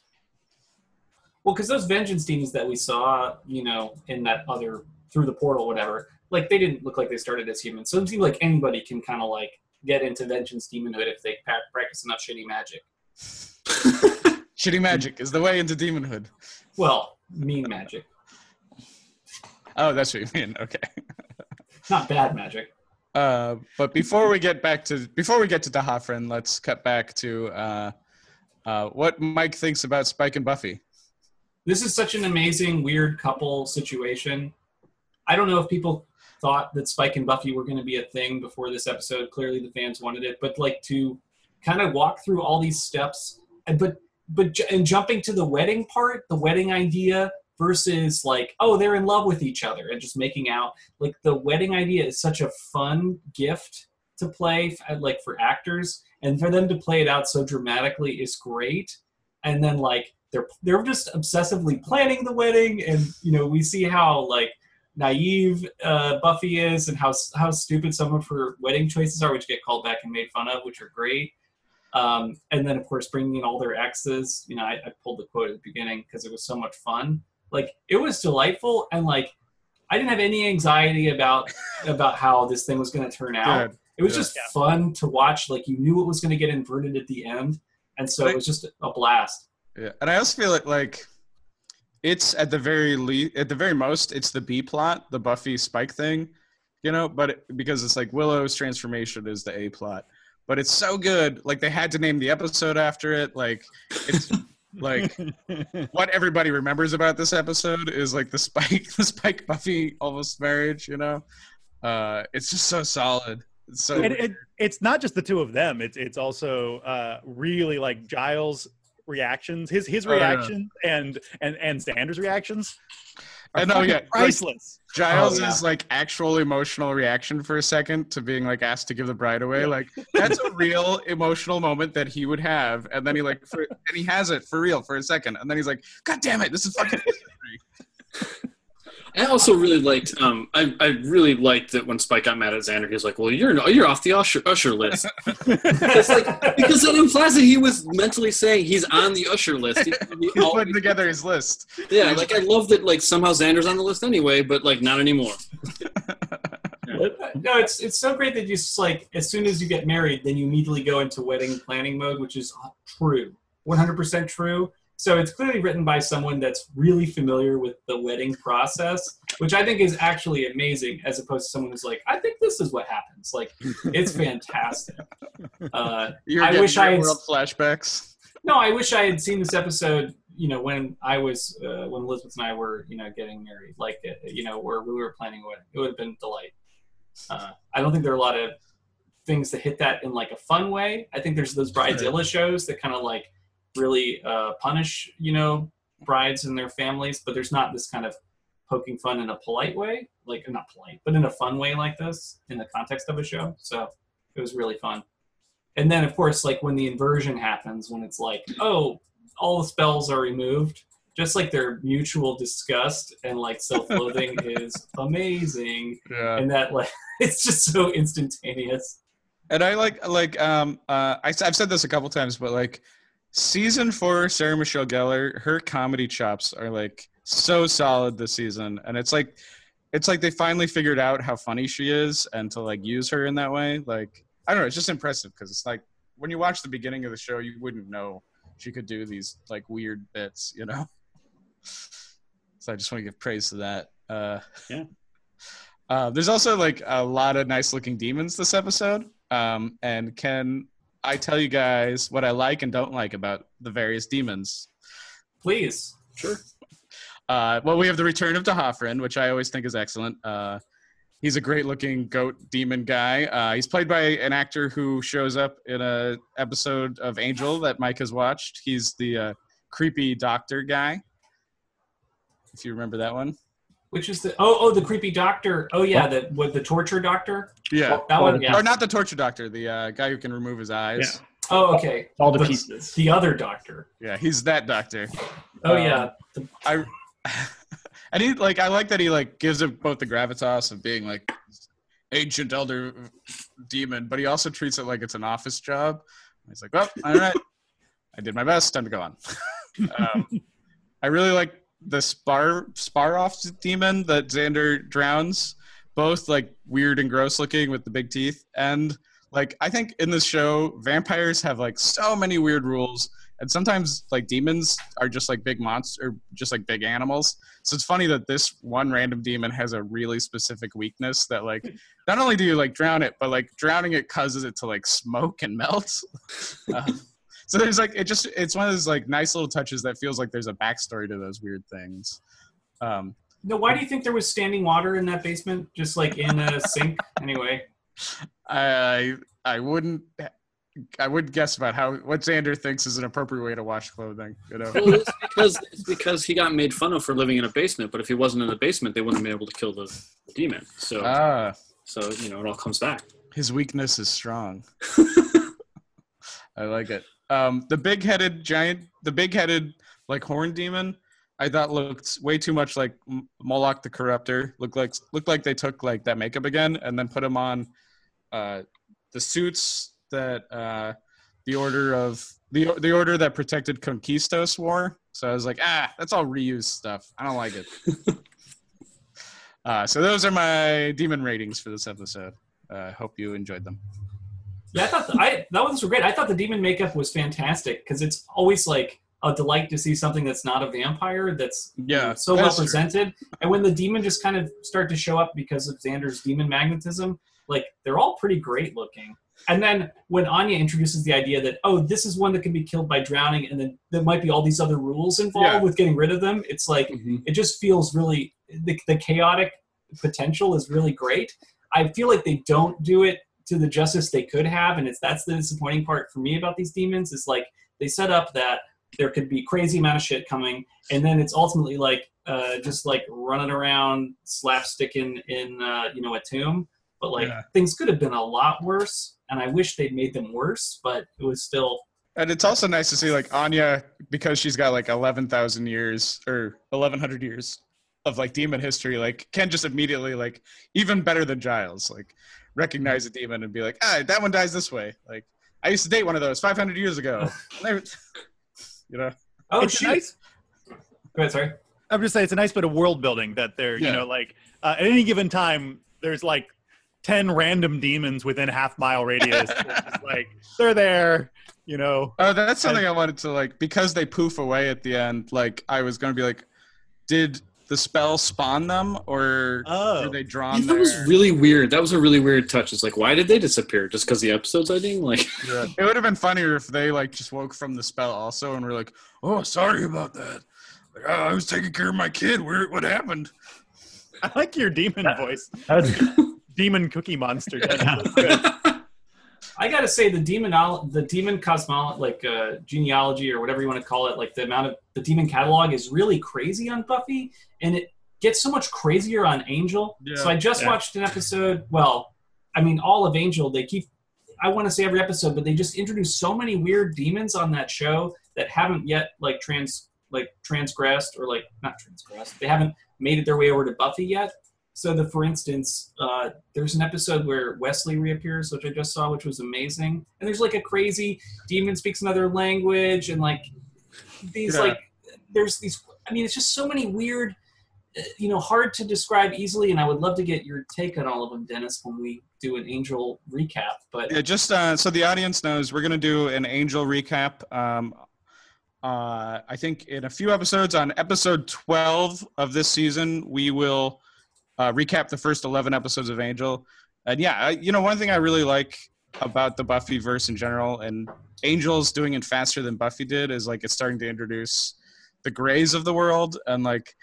S4: Well, because those vengeance demons that we saw, you know, in that other through the portal, whatever, like they didn't look like they started as humans. So it seems like anybody can kind of like get into vengeance demonhood if they practice enough shitty magic.
S1: Shitty magic is the way into demonhood.
S4: Well, mean magic,
S1: Oh, that's what you mean. Okay.
S4: not bad magic.
S1: Uh, but before we get back to before we get to D'Hoffryn, let's cut back to uh, uh, what Mike thinks about Spike and Buffy.
S4: This is such an amazing, weird couple situation. I don't know if people thought that Spike and Buffy were going to be a thing before this episode. Clearly, the fans wanted it, but like to kind of walk through all these steps, and but but and jumping to the wedding part, the wedding idea versus like oh they're in love with each other and just making out. Like the wedding idea is such a fun gift to play, uh, like for actors, and for them to play it out so dramatically is great. And then like they're they're just obsessively planning the wedding, and you know we see how like naive uh, Buffy is, and how how stupid some of her wedding choices are, which get called back and made fun of, which are great. Um, and then of course bringing in all their exes. You know, I, I pulled the quote at the beginning because it was so much fun. Like it was delightful, and like I didn't have any anxiety about about how this thing was going to turn out.
S1: Good.
S4: It was
S1: Yeah.
S4: just fun to watch. Like you knew it was going to get inverted at the end, and so it was just a blast.
S1: Yeah, and I also feel it like it's at the very least, at the very most, it's the B plot, the Buffy Spike thing, you know. But it, because it's like Willow's transformation is the A plot, but it's so good. Like they had to name the episode after it. Like it's like what everybody remembers about this episode is like the Spike, the Spike Buffy almost marriage, you know. Uh, it's just so solid. It's so
S3: And it, it's not just the two of them. It's it's also uh, really like Giles' reactions, his his
S1: Oh, yeah.
S3: reaction, and and and Xander's reactions.
S1: And, oh, yeah, like-
S3: priceless.
S1: Giles'
S4: Oh, yeah.
S1: like actual emotional reaction for a second to being like asked to give the bride away. Like that's a real emotional moment that he would have, and then he like for, and he has it for real for a second, and then he's like, "God damn it, this is fucking."
S5: I also really liked. Um, I, I really liked that when Spike got mad at Xander, he was like, "Well, you're no, you're off the usher, usher list." it's like because that implies that he was mentally saying he's on the usher list. He, he
S1: He's putting together his list.
S5: yeah, like I love that. Like somehow Xander's on the list anyway, but like not anymore.
S4: No, it's it's so great that you just like as soon as you get married, then you immediately go into wedding planning mode, which is true, 100% true. So it's clearly written by someone that's really familiar with the wedding process, which I think is actually amazing, as opposed to someone who's like, I think this is what happens. Like, it's fantastic. Uh,
S1: You're
S4: I wish I had-
S1: world flashbacks.
S4: no, I wish I had seen this episode. You know, when I was uh, when Elizabeth and I were, you know, getting married, like uh, you know, where we were planning a wedding, it would have been a delight. Uh, I don't think there are a lot of things that hit that in like a fun way. I think there's those bridezilla shows that kind of like really uh, punish, you know, brides and their families, but there's not this kind of poking fun in a polite way, like not polite, but in a fun way like this in the context of a show. So it was really fun. And then, of course, like when the inversion happens, when it's like, oh, all the spells are removed, just like their mutual disgust and like self-loathing is amazing,
S1: Yeah.
S4: and that like it's just so instantaneous.
S1: And I like like um uh I, have said this a couple times, but like season four, Sarah Michelle Gellar, her comedy chops are like so solid this season, and it's like it's like they finally figured out how funny she is and to like use her in that way. Like I don't know, it's just impressive because it's like when you watch the beginning of the show, you wouldn't know she could do these like weird bits, you know. So I just want to give praise to that. Uh,
S5: Yeah.
S1: Uh, there's also like a lot of nice looking demons this episode. Um, and can I tell you guys what I like and don't like about the various demons?
S4: Please,
S5: Sure.
S1: Uh, well, we have the return of D'Hoffryn, which I always think is excellent. Uh, he's a great looking goat demon guy. Uh, he's played by an actor who shows up in a episode of Angel that Mike has watched. He's the uh, creepy doctor guy. If you remember that one.
S4: Which is the oh oh the creepy doctor? Oh yeah, the with the torture doctor.
S1: Yeah.
S4: That one, yeah.
S1: Or not the torture doctor, the uh, guy who can remove his eyes.
S4: Oh okay,
S2: All the
S4: But
S2: pieces.
S4: The other doctor.
S1: Yeah, he's that doctor.
S4: Oh
S1: Um,
S4: yeah, the,
S1: I and he like I like that he like gives it both the gravitas of being like ancient elder demon, but he also treats it like it's an office job. He's like, well, all right, I did my best. Time to go on. um, I really like the spar spar off demon that Xander drowns. Both like weird and gross looking with the big teeth, and like I think in this show, vampires have like so many weird rules. And sometimes like demons are just like big monsters or just like big animals. So it's funny that this one random demon has a really specific weakness that like not only do you like drown it but like drowning it causes it to like smoke and melt. Uh, so there's like it just it's one of those like nice little touches that feels like there's a backstory to those weird things um
S4: no. Why do you think there was standing water in that basement, just like in a sink? Anyway,
S1: i i wouldn't i wouldn't guess about how what xander thinks is an appropriate way to wash clothing you know
S5: Well, it's because it's because he got made fun of for living in a basement. But if he wasn't in the basement, they wouldn't have been able to kill the, the demon. So
S1: ah
S5: so you know it all comes back.
S1: His weakness is strong. I like it. Um, the big-headed giant, the big-headed like horn demon, I thought looked way too much like M- Moloch the Corruptor. Looked like looked like they took like that makeup again and then put him on uh, the suits that uh, the order of the the order that protected Conquistos wore. So I was like, ah, that's all reused stuff. I don't like it. uh, so those are my demon ratings for this episode. I uh, hope you enjoyed them.
S4: Yeah, I thought the, I that were great. I thought the demon makeup was fantastic because it's always like a delight to see something that's not a vampire that's
S1: Yeah,
S4: so well presented. And when the demon just kind of start to show up because of Xander's demon magnetism, like they're all pretty great looking. And then when Anya introduces the idea that oh, this is one that can be killed by drowning, and then there might be all these other rules involved
S1: Yeah.
S4: with getting rid of them, it's like
S5: Mhm.
S4: it just feels really the, the chaotic potential is really great. I feel like they don't do it to the justice they could have, and it's that's the disappointing part for me about these demons. Is like they set up that there could be crazy amount of shit coming, and then it's ultimately like uh, just like running around slapsticking in uh, you know a tomb. But like
S1: Yeah.
S4: things could have been a lot worse, and I wish they'd made them worse. But it was still
S1: And it's also nice to see like Anya because she's got like eleven thousand years or eleven hundred years of like demon history. Like can just immediately like even better than Giles like recognize a demon and be like, ah, that one dies this way. Like I used to date one of those five hundred years ago. You know,
S4: oh
S3: it's
S4: shit.
S3: nice.
S4: Go ahead, sorry.
S3: I'm just saying it's a nice bit of world building that they're,
S1: Yeah.
S3: you know, like uh, at any given time, there's like 10 random demons within half mile radius. Like they're there, you know.
S1: Oh, that's something I wanted to like because they poof away at the end. Like I was gonna be like, did the spell spawn them or
S3: Oh.
S1: were they drawn
S5: that was really weird. That was a really weird touch. It's like, why did they disappear? Just because the episode's ending? Like,
S1: It would have been funnier if they like just woke from the spell also and were like, "Oh, sorry about that. Like, oh, I was taking care of my kid. Where what happened?"
S3: I like your demon voice.
S2: That
S3: Demon cookie monster. Dennis. That's good.
S4: I gotta say the demon the demon cosmology like uh, genealogy or whatever you want to call it, like the amount of the demon catalog is really crazy on Buffy, and it gets so much crazier on Angel.
S1: Yeah.
S4: so I just
S3: Yeah.
S4: watched an episode. Well, I mean, all of Angel. They keep. I want to say every episode, but they just introduce so many weird demons on that show that haven't yet like trans like transgressed or like not transgressed. They haven't made it their way over to Buffy yet. So the, for instance, uh, there's an episode where Wesley reappears, which I just saw, which was amazing. And there's like a crazy demon speaks another language, and like these
S1: Yeah.
S4: like there's these. I mean, it's just so many weird, uh, you know, hard to describe easily. And I would love to get your take on all of them, Dennis, when we do an Angel recap. But
S1: Yeah, just uh, so the audience knows, we're gonna do an Angel recap. Um, uh, I think in a few episodes, on episode twelve of this season, we will uh, recap the first eleven episodes of Angel. And yeah, I, you know, one thing I really like about the Buffy verse in general, and Angel's doing it faster than Buffy did, is like it's starting to introduce the grays of the world and like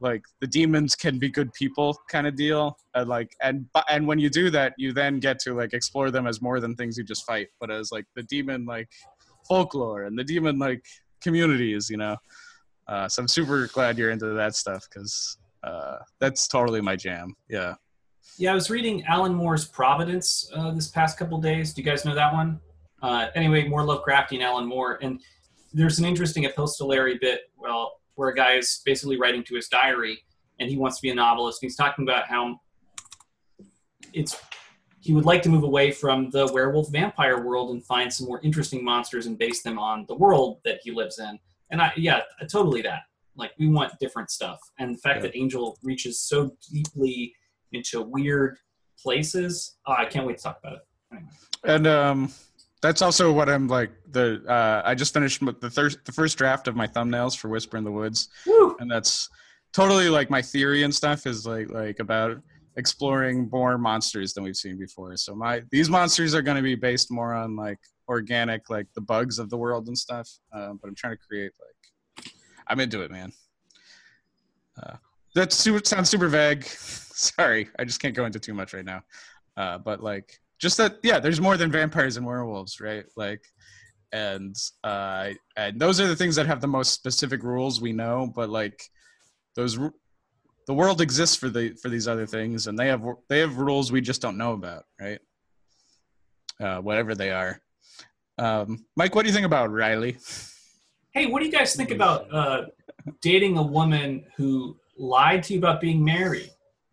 S1: like the demons can be good people kind of deal and like and and when you do that you then get to like explore them as more than things you just fight but as like the demon like folklore and the demon like communities you know uh, so i'm super glad you're into that stuff because uh, that's totally my jam yeah
S4: Yeah, I was reading Alan Moore's Providence uh, this past couple days. Do you guys know that one? Uh, anyway, more Lovecraftian Alan Moore, and there's an interesting epistolary bit. Well, where a guy is basically writing to his diary, and he wants to be a novelist. And he's talking about how it's he would like to move away from the werewolf vampire world and find some more interesting monsters and base them on the world that he lives in. And I, yeah, totally that. Like we want different stuff, and the fact
S1: Yeah.
S4: that Angel reaches so deeply into weird places. Oh, I can't wait to talk about it. Anyway.
S1: and um that's also what i'm like the uh i just finished the thir- the first draft of my thumbnails for whisper in the woods
S4: Woo!
S1: and that's totally like my theory and stuff is like like about exploring more monsters than we've seen before so my these monsters are going to be based more on like organic like the bugs of the world and stuff um, but i'm trying to create like i'm into it man. Uh, that sounds super vague. Sorry i just can't go into too much right now. Uh, but like just that yeah there's more than vampires and werewolves right? Like and uh and those are the things that have the most specific rules we know but like those the world exists for the for these other things and they have they have rules we just don't know about right? Uh whatever they are. Um mike what do you think about riley
S4: Hey, what do you guys think about uh, dating a woman who lied to you about being married?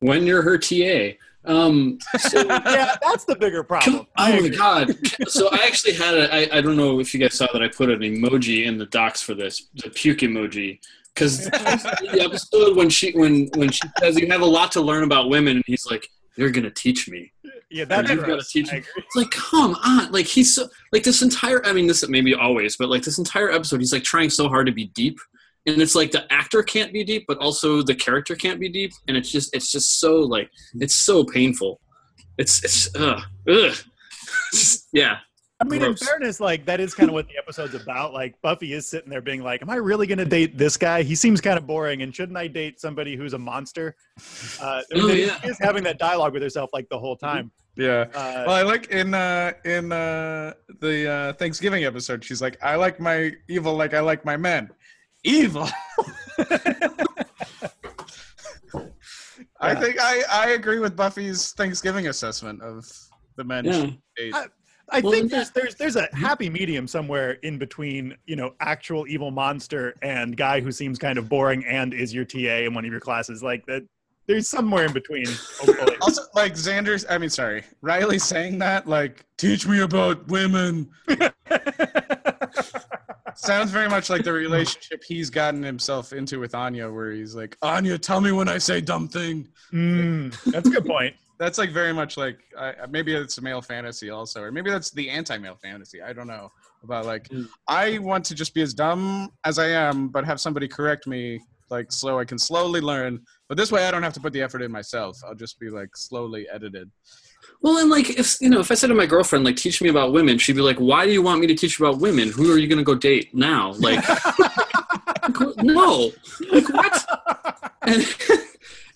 S5: when you're her TA. Um, so,
S3: yeah, that's the bigger problem.
S5: Oh my god! So I actually had a. I, I don't know if you guys saw that I put an emoji in the docs for this, the puke emoji, because the episode when she when when she says you have a lot to learn about women, and he's like, "You're gonna teach me."
S3: Yeah, that's
S5: You've gotta teach
S3: I
S5: me.
S3: agree.
S5: It's like, come on! Like he's so like this entire. I mean, this maybe always, but like this entire episode, he's like trying so hard to be deep, and it's like the actor can't be deep, but also the character can't be deep, and it's just it's just so like it's so painful. It's it's ugh ugh. yeah.
S3: I mean,
S1: Gross.
S3: in fairness, like that is kind of what the episode's about. Like Buffy is sitting there being like, "Am I really going to date this guy? He seems kind of boring, and shouldn't I date somebody who's a monster?" Uh, I mean, she
S5: yeah.
S3: is having that dialogue with herself like the whole time.
S1: Yeah.
S3: Uh,
S1: Well, I like in uh in uh the uh Thanksgiving episode, she's like, I like my evil like I like my men. Evil. I
S3: Yeah.
S1: think I I agree with Buffy's Thanksgiving assessment of the men
S5: Yeah.
S1: she date.
S3: I- I
S5: Well,
S3: think there's there's there's a happy medium somewhere in between, you know, actual evil monster and guy who seems kind of boring and is your TA in one of your classes. Like that, there's somewhere in between. hopefully.
S1: Also, like Xander's, I mean, sorry, Riley saying that, like, teach me about women, sounds very much like the relationship he's gotten himself into with Anya, where he's like, Anya, tell me when I say dumb thing.
S3: Mm, that's a good point.
S1: That's like very much like maybe it's a male fantasy also, or maybe that's the anti-male fantasy. I don't know about like
S5: Mm.
S1: I want to just be as dumb as I am, but have somebody correct me like slow. I can slowly learn, but this way I don't have to put the effort in myself. I'll just be like slowly edited.
S5: Well, and like if you know, if I said to my girlfriend, like, teach me about women, she'd be like, "Why do you want me to teach you about women? Who are you going to go date now?" Like, no, like what? And,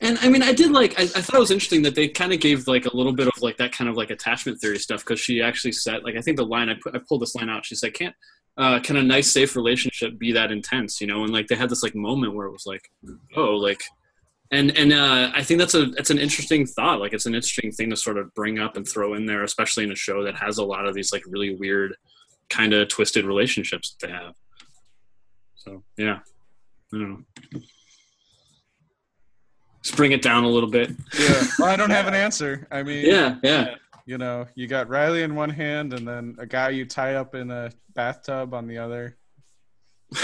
S5: and I mean, I did like. I, I thought it was interesting that they kind of gave like a little bit of like that kind of like attachment theory stuff because she actually said like I think the line I put I pulled this line out. She said, "Can't." Uh, can a nice, safe relationship be that intense? You know, and like they had this like moment where it was like, oh, like and and uh, I think that's a it's an interesting thought. Like it's an interesting thing to sort of bring up and throw in there, especially in a show that has a lot of these like really weird, kind of twisted relationships that they have. So yeah, I don't know. Just bring it down a little bit.
S1: Yeah, well, I don't have an answer. I mean,
S5: Yeah, yeah.
S1: you know, you got Riley in one hand, and then a guy you tie up in a bathtub on the other.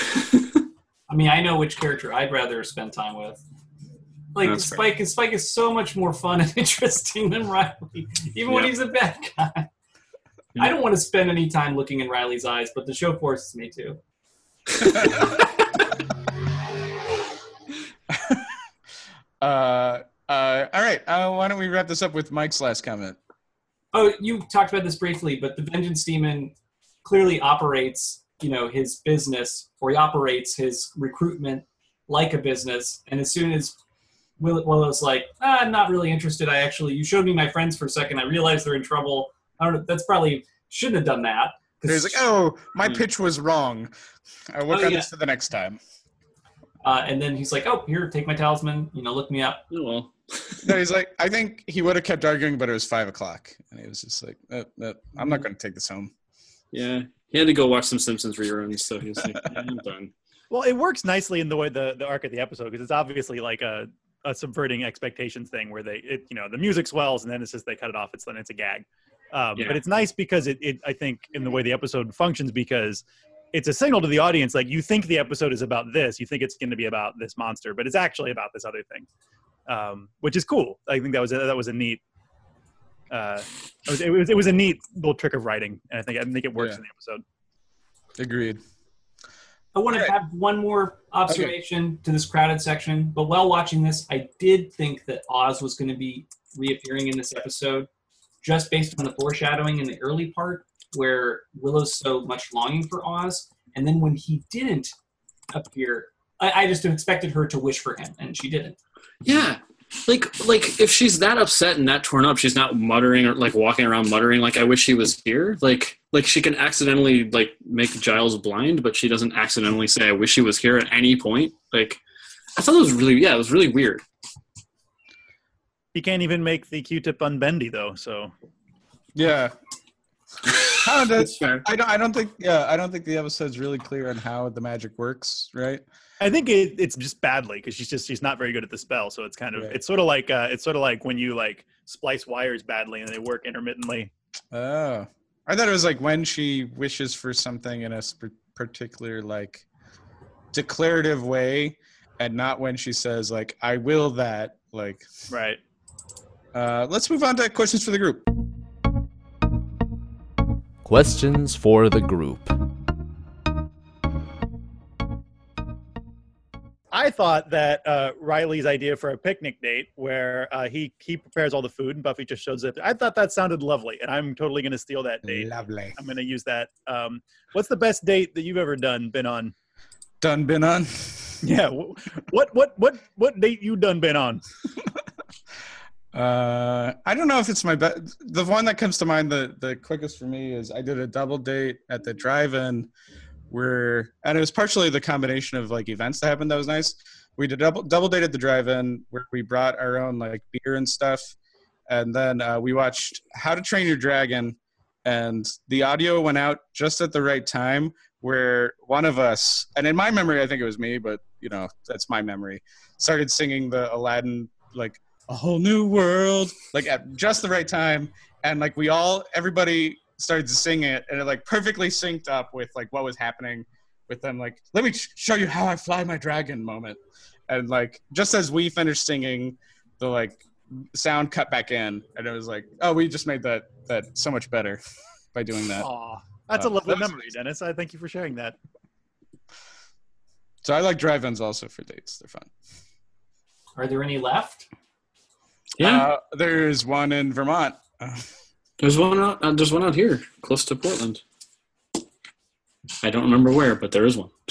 S4: I mean, I know which character I'd rather spend time with. Like
S5: That's fair.
S4: Spike, is Spike is so much more fun and interesting than Riley, even when he's a bad guy. I don't want to spend any time looking in Riley's eyes, but the show forces me to.
S1: Uh, uh, all right. Uh, why don't we wrap this up with Mike's last comment?
S4: Oh, you talked about this briefly, but the Vengeance Demon clearly operates, you know, his business, or he operates his recruitment like a business. And as soon as Will- Willow's like, ah, I'm not really interested. I actually, you showed me my friends for a second. I realized they're in trouble. I don't know. That's probably shouldn't have done that.
S1: He's like, oh, my
S5: Hmm.
S1: pitch was wrong. I work
S4: Oh,
S1: on
S4: yeah.
S1: this for the next time.
S4: Uh, and then he's like, oh, here, take my talisman. You know, look me up.
S5: Oh, well.
S1: No, he's like, I think he would have kept arguing, but it was five o'clock, and he was just like, uh, uh, I'm not going to take this home.
S5: Yeah, he had to go watch some Simpsons reruns, so he's like, yeah, "I'm done."
S3: Well, it works nicely in the way the, the arc of the episode because it's obviously like a, a subverting expectations thing where they it you know the music swells and then it's just they cut it off. It's then it's a gag. Um,
S5: Yeah.
S3: But it's nice because it, it I think in the way the episode functions because it's a signal to the audience like you think the episode is about this, you think it's going to be about this monster, but it's actually about this other thing, um, which is cool. I think that was a, that was a neat. Uh, it was, it was it was a neat little trick of writing, and I think I think it works
S1: Yeah.
S3: in the episode.
S1: Agreed.
S4: I want to have one more observation to this crowded section. But while watching this, I did think that Oz was going to be reappearing in this episode, just based on the foreshadowing in the early part, where Willow's so much longing for Oz, and then when he didn't appear, I, I just expected her to wish for him, and she didn't.
S5: Yeah. Like like if she's that upset and that torn up, she's not muttering or like walking around muttering like I wish he was here. Like like she can accidentally like make Giles blind, but she doesn't accidentally say I wish he was here at any point. Like I thought it was really yeah, it was really weird.
S3: He can't even make the Q-tip unbendy though, so
S1: Yeah. How does,
S5: That's fair.
S1: I don't. I don't think. Yeah, I don't think the episode's really clear on how the magic works. Right.
S3: I think it, it's just badly because she's just she's not very good at the spell. So it's kind of
S1: Right.
S3: it's sort of like uh, it's sort of like when you like splice wires badly and they work intermittently.
S1: Oh, I thought it was like when she wishes for something in a sp- particular like declarative way, and not when she says like "I will that." Like,
S3: Right.
S1: uh, let's move on to questions for the group.
S6: Questions for the group.
S3: I thought that uh, Riley's idea for a picnic date, where uh, he he prepares all the food and Buffy just shows up. I thought that sounded lovely, and I'm totally going to steal that date.
S1: Lovely.
S3: I'm going to use that. Um, what's the best date that you've ever done? Been on?
S1: Done been on.
S3: Yeah. wh- What what what what date you done been on?
S1: Uh, I don't know if it's my best. The one that comes to mind, the the quickest for me is I did a double date at the drive-in, where and it was partially the combination of like events that happened that was nice. We did double double date at the drive-in where we brought our own like beer and stuff, and then uh, we watched How to Train Your Dragon, and the audio went out just at the right time where one of us, and in my memory, I think it was me, but you know that's my memory, started singing the Aladdin like a whole new world like at just the right time. And like we all everybody started to sing it and it like perfectly synced up with like what was happening with them. Like let me sh- show you how i fly my dragon moment. And like just as we finished singing the like sound cut back in and it was like oh we just made that that so much better by doing that.
S3: Aw, that's a
S1: Uh,
S3: lovely
S1: that was
S3: memory, Dennis. I thank you for sharing that.
S1: so i like drive-ins also for dates. They're fun.
S4: Are there any left?
S5: Yeah,
S1: uh, there's one in vermont uh,
S5: there's one out. Uh, there's one out here, close to Portland. I don't remember where, but there is one.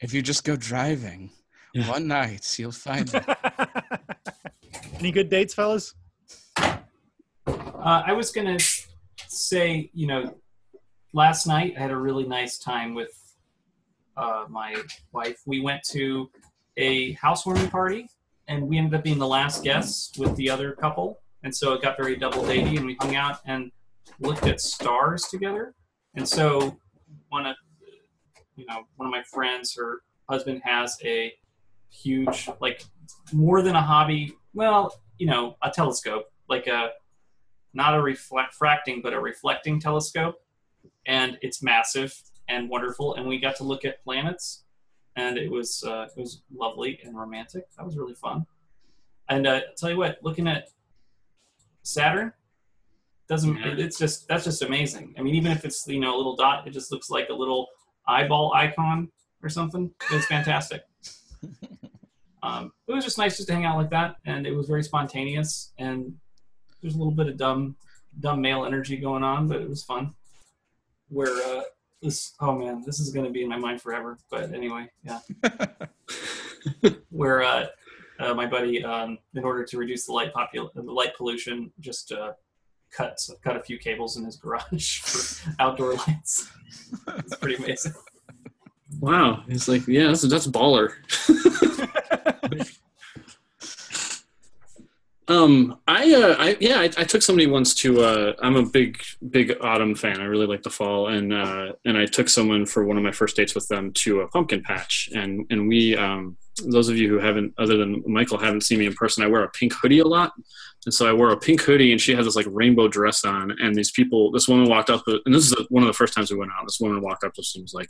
S1: if you just go driving
S5: Yeah.
S1: one night you'll find it
S3: Any good dates, fellas?
S4: Uh, I was gonna say, you know, last night I had a really nice time with uh, my wife. We went to a housewarming party, and we ended up being the last guests with the other couple, and so it got very double datey, and we hung out and looked at stars together. And so one of you know one of my friends, her husband has a huge, like more than a hobby. Well, you know, a telescope, like a not a refracting, but a reflecting telescope, and it's massive and wonderful. And we got to look at planets, and it was uh, it was lovely and romantic. That was really fun. And uh, I'll tell you what, looking at Saturn doesn't
S5: Yeah.
S4: it's just that's just amazing. I mean, even if it's you know a little dot, it just looks like a little eyeball icon or something. It's fantastic. um, it was just nice just to hang out like that, and it was very spontaneous and there's a little bit of dumb dumb male energy going on, but it was fun. Where uh, this oh man, this is gonna be in my mind forever. But anyway, yeah. Where uh, uh, my buddy, um, in order to reduce the light popul- the light pollution, just uh, cut cut a few cables in his garage for outdoor lights. it's pretty amazing.
S5: Wow, it's like yeah, that's that's baller. Um, I uh, I yeah, I, I took somebody once to. Uh, I'm a big big autumn fan. I really like the fall, and uh, and I took someone for one of my first dates with them to a pumpkin patch, and and we. Um, those of you who haven't, other than Michael, haven't seen me in person, I wear a pink hoodie a lot. And so I wore a pink hoodie, and she had this like rainbow dress on. And these people, this woman walked up, and this is one of the first times we went out. This woman walked up to us and was like,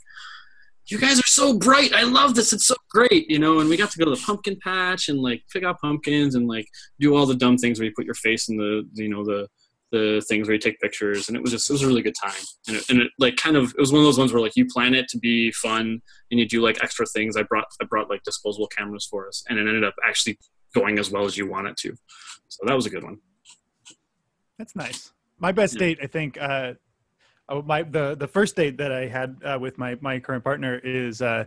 S5: "You guys are so bright! I love this. It's so great!" You know. And we got to go to the pumpkin patch and like pick out pumpkins and like do all the dumb things where you put your face in the, you know, the the things where you take pictures. And it was just it was a really good time. And it, and it like kind of it was one of those ones where like you plan it to be fun and you do like extra things. I brought I brought like disposable cameras for us, and it ended up actually going as well as you want it to. So that was a good one.
S3: That's nice. My best
S5: Yeah.
S3: date, I think, uh, oh, my the the first date that I had uh, with my my current partner is uh,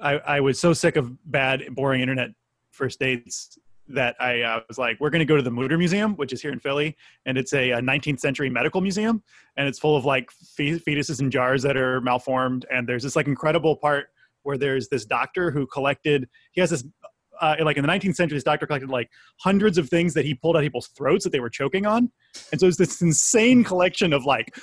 S3: I I was so sick of bad boring internet first dates that I uh, was like, we're going to go to the Mütter Museum, which is here in Philly, and it's a, uh 19th century medical museum, and it's full of like fe- fetuses in jars that are malformed, and there's this like incredible part where there's this doctor who collected. He has this. Uh, like in the 19th century, this doctor collected like hundreds of things that he pulled out people's throats that they were choking on, and so it's this insane collection of like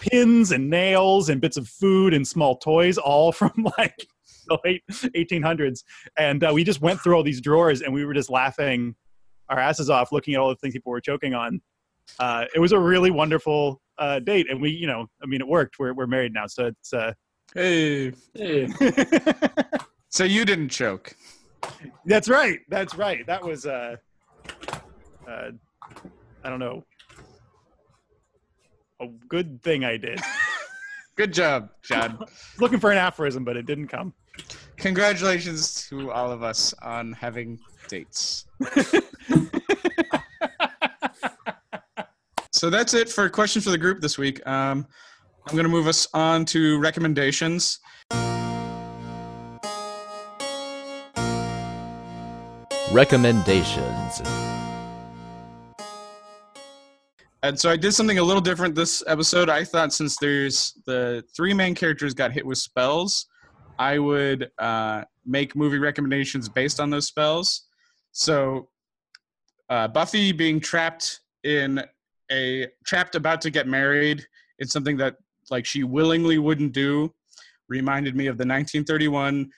S3: pins and nails and bits of food and small toys, all from like the late 1800s. And uh, we just went through all these drawers and we were just laughing our asses off looking at all the things people were choking on. Uh, it was a really wonderful uh, date, and we, you know, I mean, it worked. We're we're married now, so it's. Uh,
S1: hey
S5: Hey.
S1: so you didn't choke
S3: that's right. That's right. That was. Uh, uh, I don't know. A good thing I did.
S1: good job john
S3: Looking for an aphorism, but it didn't come.
S1: congratulations to all of us on having dates. so that's it for questions for the group this week. Um, I'm going to move us on to recommendations.
S6: Recommendations.
S1: And so I did something a little different this episode. I thought since there's the three main characters got hit with spells, I would uh, make movie recommendations based on those spells. So uh, Buffy being trapped in a trapped about to get married it's something that like she willingly wouldn't do reminded me of the 1931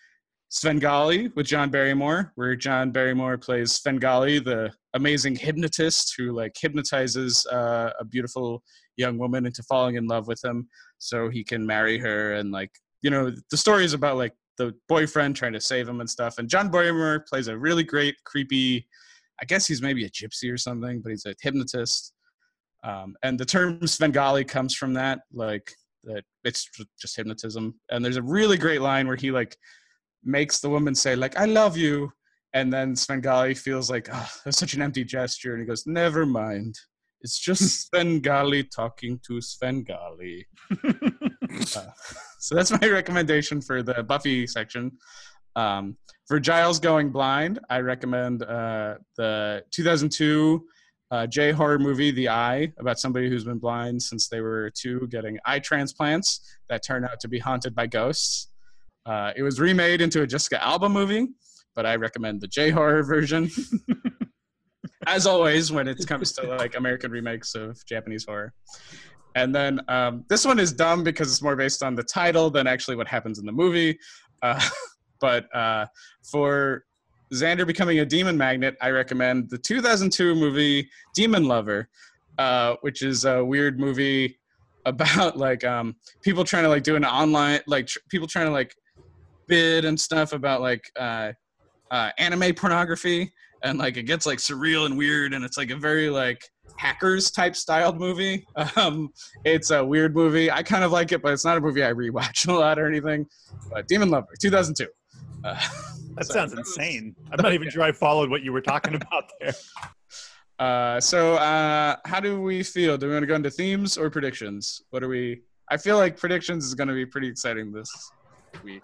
S1: Svengali with John Barrymore, where John Barrymore plays Svengali, the amazing hypnotist who like hypnotizes uh, a beautiful young woman into falling in love with him, so he can marry her. And like you know, the story is about like the boyfriend trying to save him and stuff. And John Barrymore plays a really great, creepy. I guess he's maybe a gypsy or something, but he's a hypnotist. Um, and the term Svengali comes from that, like that it's just hypnotism. And there's a really great line where he like makes the woman say like "I love you," and then Svengali feels like oh, that's such an empty gesture, and he goes, "Never mind." It's just Svengali talking to Svengali. Uh, so that's my recommendation for the Buffy section. Um, for Giles Going Blind, I recommend uh, the 2002 uh, J horror movie, The Eye, about somebody who's been blind since they were two, getting eye transplants that turn out to be haunted by ghosts. Uh, it was remade into a Jessica Alba movie, but I recommend the J horror version. As always, when it comes to like American remakes of Japanese horror. And then um, this one is dumb because it's more based on the title than actually what happens in the movie. Uh, but uh, for Xander becoming a demon magnet, I recommend the 2002 movie Demon Lover, uh, which is a weird movie about like um, people trying to like do an online like tr- people trying to like bid and stuff about like uh, uh, anime pornography and like it gets like surreal and weird and it's like a very like hackers type styled movie um it's a weird movie i kind of like it but it's not a movie i rewatch a lot or anything but demon lover 2002 uh,
S3: That
S1: so
S3: sounds
S1: that was-
S3: insane. I'm not even sure I followed what you were talking about there.
S1: Uh, so uh, how do we feel? Do we want to go into themes or predictions? What are we? I feel like predictions is going to be pretty exciting this week.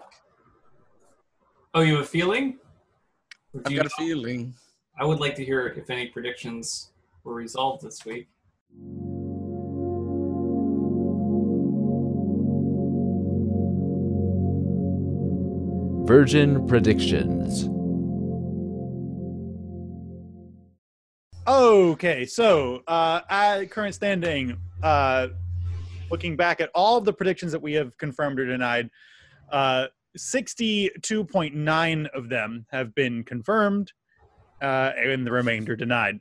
S4: Oh, you have a feeling? Or do
S1: I've
S4: you
S1: got a feeling.
S4: I would like to hear if any predictions were resolved this week.
S6: Virgin Predictions.
S3: Okay, so uh, at current standing, uh, looking back at all of the predictions that we have confirmed or denied, uh, 62.9 of them have been confirmed, uh, and the remainder denied.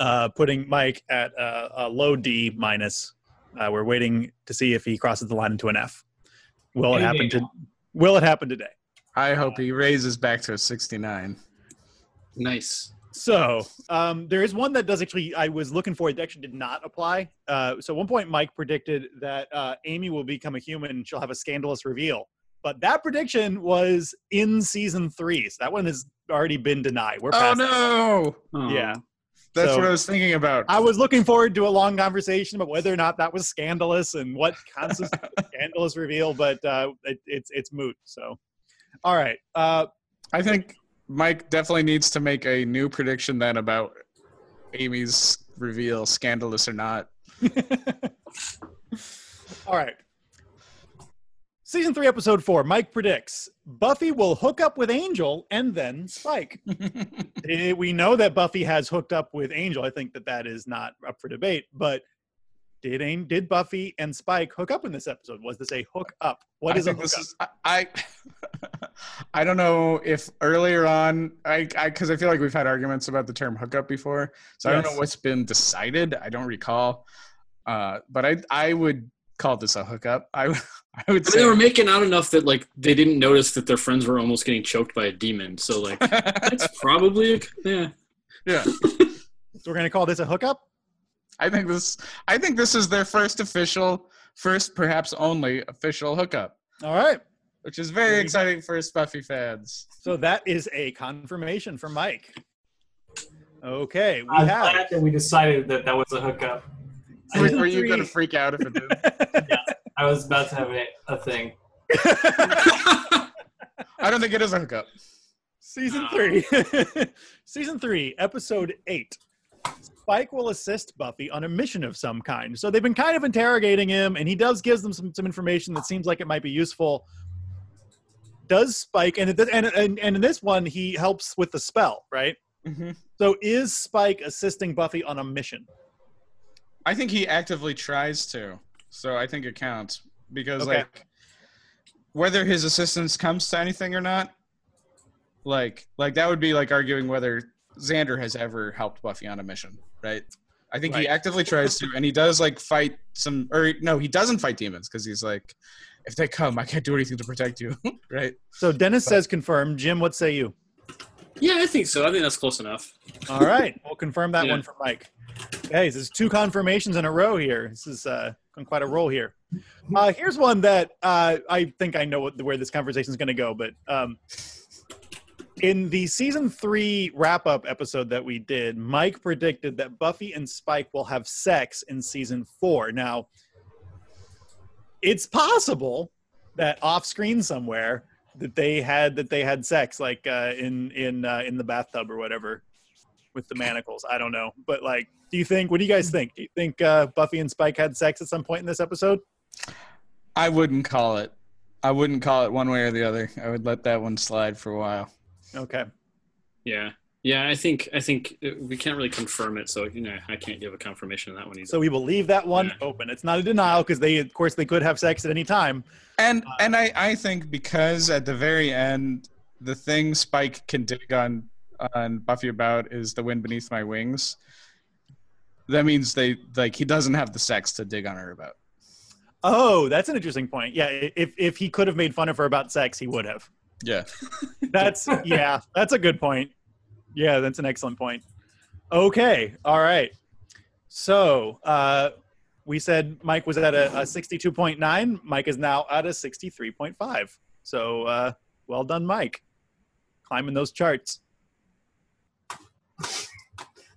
S3: Uh, putting Mike at uh, a low D minus. Uh, we're waiting to see if he crosses the line into an F. Will it happen to? Will it happen today?
S1: I hope he raises back to a 69.
S5: Nice.
S3: So um, there is one that does actually. I was looking for it. That actually did not apply. Uh, so at one point, Mike predicted that uh, Amy will become a human. and She'll have a scandalous reveal. But that prediction was in season three. So that one has already been denied. We're
S1: Oh
S3: past that.
S1: no!
S5: Oh.
S3: Yeah.
S1: That's
S3: So-
S1: what I was thinking about.
S3: I was looking forward to a long conversation about whether or not that was scandalous and what constitutes a scandalous reveal, but uh, it, it's it's moot. So, all right. Uh,
S1: I think Mike definitely needs to make a new prediction then about Amy's reveal, scandalous or not.
S3: All right. Season three, episode four. Mike predicts Buffy will hook up with Angel and then Spike. We know that Buffy has hooked up with Angel. I think that that is not up for debate. But did did Buffy and Spike hook up in this episode? Was this a hook up? What
S1: I
S3: is a hook up?
S1: is I I, I don't know if earlier on I I because I feel like we've had arguments about the term hookup before, so I don't know what's been decided. I don't recall, uh, but I I would call this a hookup. I would- I would
S5: But
S1: say
S5: they were making out enough that like they didn't notice that their friends were almost getting choked by a demon. So like it's probably yeah.
S1: yeah.
S3: So we're gonna call this a hookup.
S1: I think this I think this is their first official, first perhaps only official hookup.
S3: All right.
S1: which is very exciting for Spuffy Buffy fans.
S3: So that is a confirmation from Mike. Okay, we
S4: I'm
S3: have.
S4: glad that we decided that that was a hookup. I,
S1: Were,
S3: Season
S1: were you going to freak out if it did?
S4: I was about to have a, a thing.
S1: I don't think it is a hookup.
S3: Season three. Season three, episode eight. Spike will assist Buffy on a mission of some kind. So they've been kind of interrogating him, and he does gives them some, some information that seems like it might be useful. Does Spike and, it- and and and in this one he helps with the spell, right?
S1: hmm
S3: So is Spike assisting Buffy on a mission?
S1: I think he actively tries to, so I think it counts because
S3: Okay.
S1: like whether his assistance comes to anything or not, like like that would be like arguing whether Xander has ever helped Buffy on a mission, right? I think he actively tries to, and he does like fight some, or no, he doesn't fight demons because he's like, if they come, I can't do anything to protect you, right?
S3: So Dennis says confirm. Jim, what say you?
S5: yeah, I think so. I think that's close enough.
S3: All right, we'll confirm that
S5: Yeah.
S3: one for Mike. Hey, this is two confirmations in a row here. This is uh, quite a roll here. Uh, here's one that uh, I think I know what, where this conversation is going to go, but um, in the season three wrap up episode that we did, Mike predicted that Buffy and Spike will have sex in season four. Now, it's possible that off screen somewhere that they had that they had sex, like uh, in in uh, in the bathtub or whatever, with the manacles. I don't know, but like, do you think? What do you guys think? Do you think uh, Buffy and Spike had sex at some point in this episode?
S1: I wouldn't call it. I wouldn't call it one way or the other. I would let that one slide for a while.
S3: Okay.
S5: Yeah, yeah. I think I think we can't really confirm it, so you know I can't give a confirmation on that one either.
S3: So we will leave that one
S5: Yeah.
S3: open. It's not a denial because they, of course, they could have sex at any time.
S1: And
S3: Uh,
S1: and I, I think because at the very end, the thing Spike can dig on on Buffy about is the wind beneath my wings. That means they like he doesn't have the sex to dig on her about.
S3: Oh, that's an interesting point. Yeah, if if he could have made fun of her about sex, he would have.
S1: Yeah.
S3: That's yeah, that's a good point. Yeah, that's an excellent point. Okay, all right. So uh, we said Mike was at a, a sixty-two point nine. Mike is now at a sixty-three point five. So uh, well done, Mike. Climbing those charts.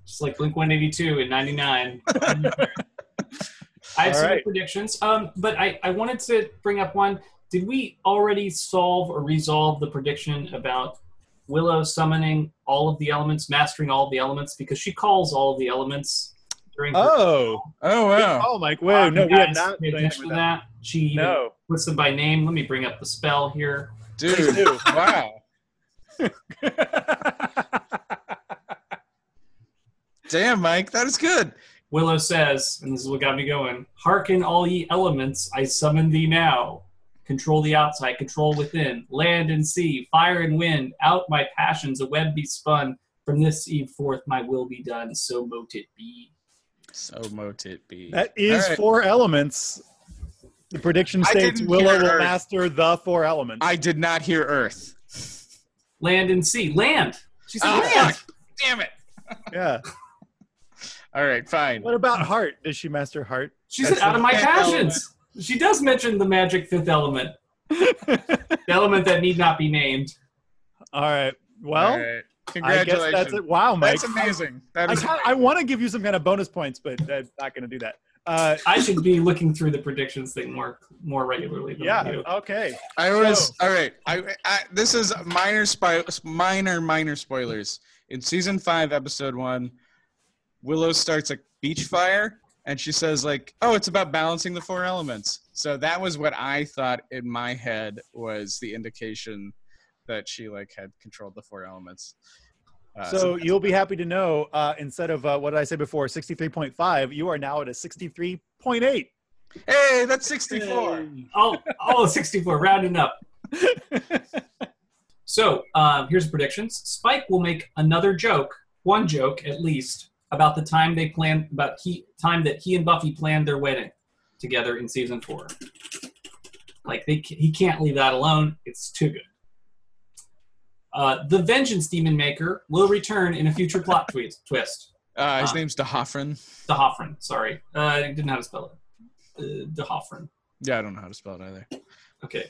S4: Just like Blink 182 in 99. I have
S3: All
S4: some
S3: right.
S4: predictions, um, but I, I wanted to bring up one. Did we already solve or resolve the prediction about Willow summoning all of the elements, mastering all of the elements? Because she calls all of the elements during her
S3: Oh,
S1: Oh wow.
S3: oh, Mike. Whoa, no, we had not.
S4: pay attention to that. She even
S3: No.
S4: puts them by name. Let me bring up the spell here.
S1: Dude.
S3: do.
S1: wow. Damn, Mike, that is good.
S4: Willow says, and this is what got me going Hearken, all ye elements, I summon thee now. Control the outside, control within, land and sea, fire and wind, out my passions, a web be spun. From this eve forth, my will be done, so mote it be.
S1: So mote it be.
S3: That is
S1: All right.
S3: four elements. The prediction states Willow will
S1: Earth.
S3: master the four elements.
S1: I did not hear Earth.
S4: Land and sea, land. She said
S1: Oh,
S4: land.
S1: fuck. Damn it.
S3: yeah.
S1: All right, fine.
S3: What about heart? Does she master heart?
S4: She said out of my
S1: Fifth
S4: passions. She does mention the magic fifth element, the element that need not be named.
S3: All right. Well,
S1: All right.
S3: I guess
S1: congratulations.
S3: that's it. Wow, Mike.
S1: That's amazing. That
S3: I, I want to give you some kind of bonus points, but I'm not going to do that. Uh,
S4: I should be looking through the predictions thing more more regularly than
S3: yeah.
S4: do.
S3: Okay.
S1: I was
S3: So-
S1: all right. I, I this is minor spy, minor minor spoilers. In season five, episode one, Willow starts a beach fire, and she says like, "Oh, it's about balancing the four elements." So that was what I thought in my head was the indication that she like had controlled the four elements. Uh,
S3: So you'll be happy to know uh, instead of uh, what did I say before, 63.5, you are now at a 63.8.
S1: hey, that's sixty-four.
S4: Oh, oh, 64, rounding up. So um, here's the predictions. Spike will make another joke, one joke at least, about the time they planned about he time that he and Buffy planned their wedding together in season four. Like they, he can't leave that alone. It's too good. Uh, the Vengeance Demon Maker will return in a future plot twist. Twist.
S1: Uh, his
S4: Uh,
S1: name's D'Hoffryn.
S4: D'Hoffryn, sorry, uh, I didn't know how to spell it. Uh, D'Hoffryn.
S1: Yeah, I don't know how to spell it either.
S4: Okay.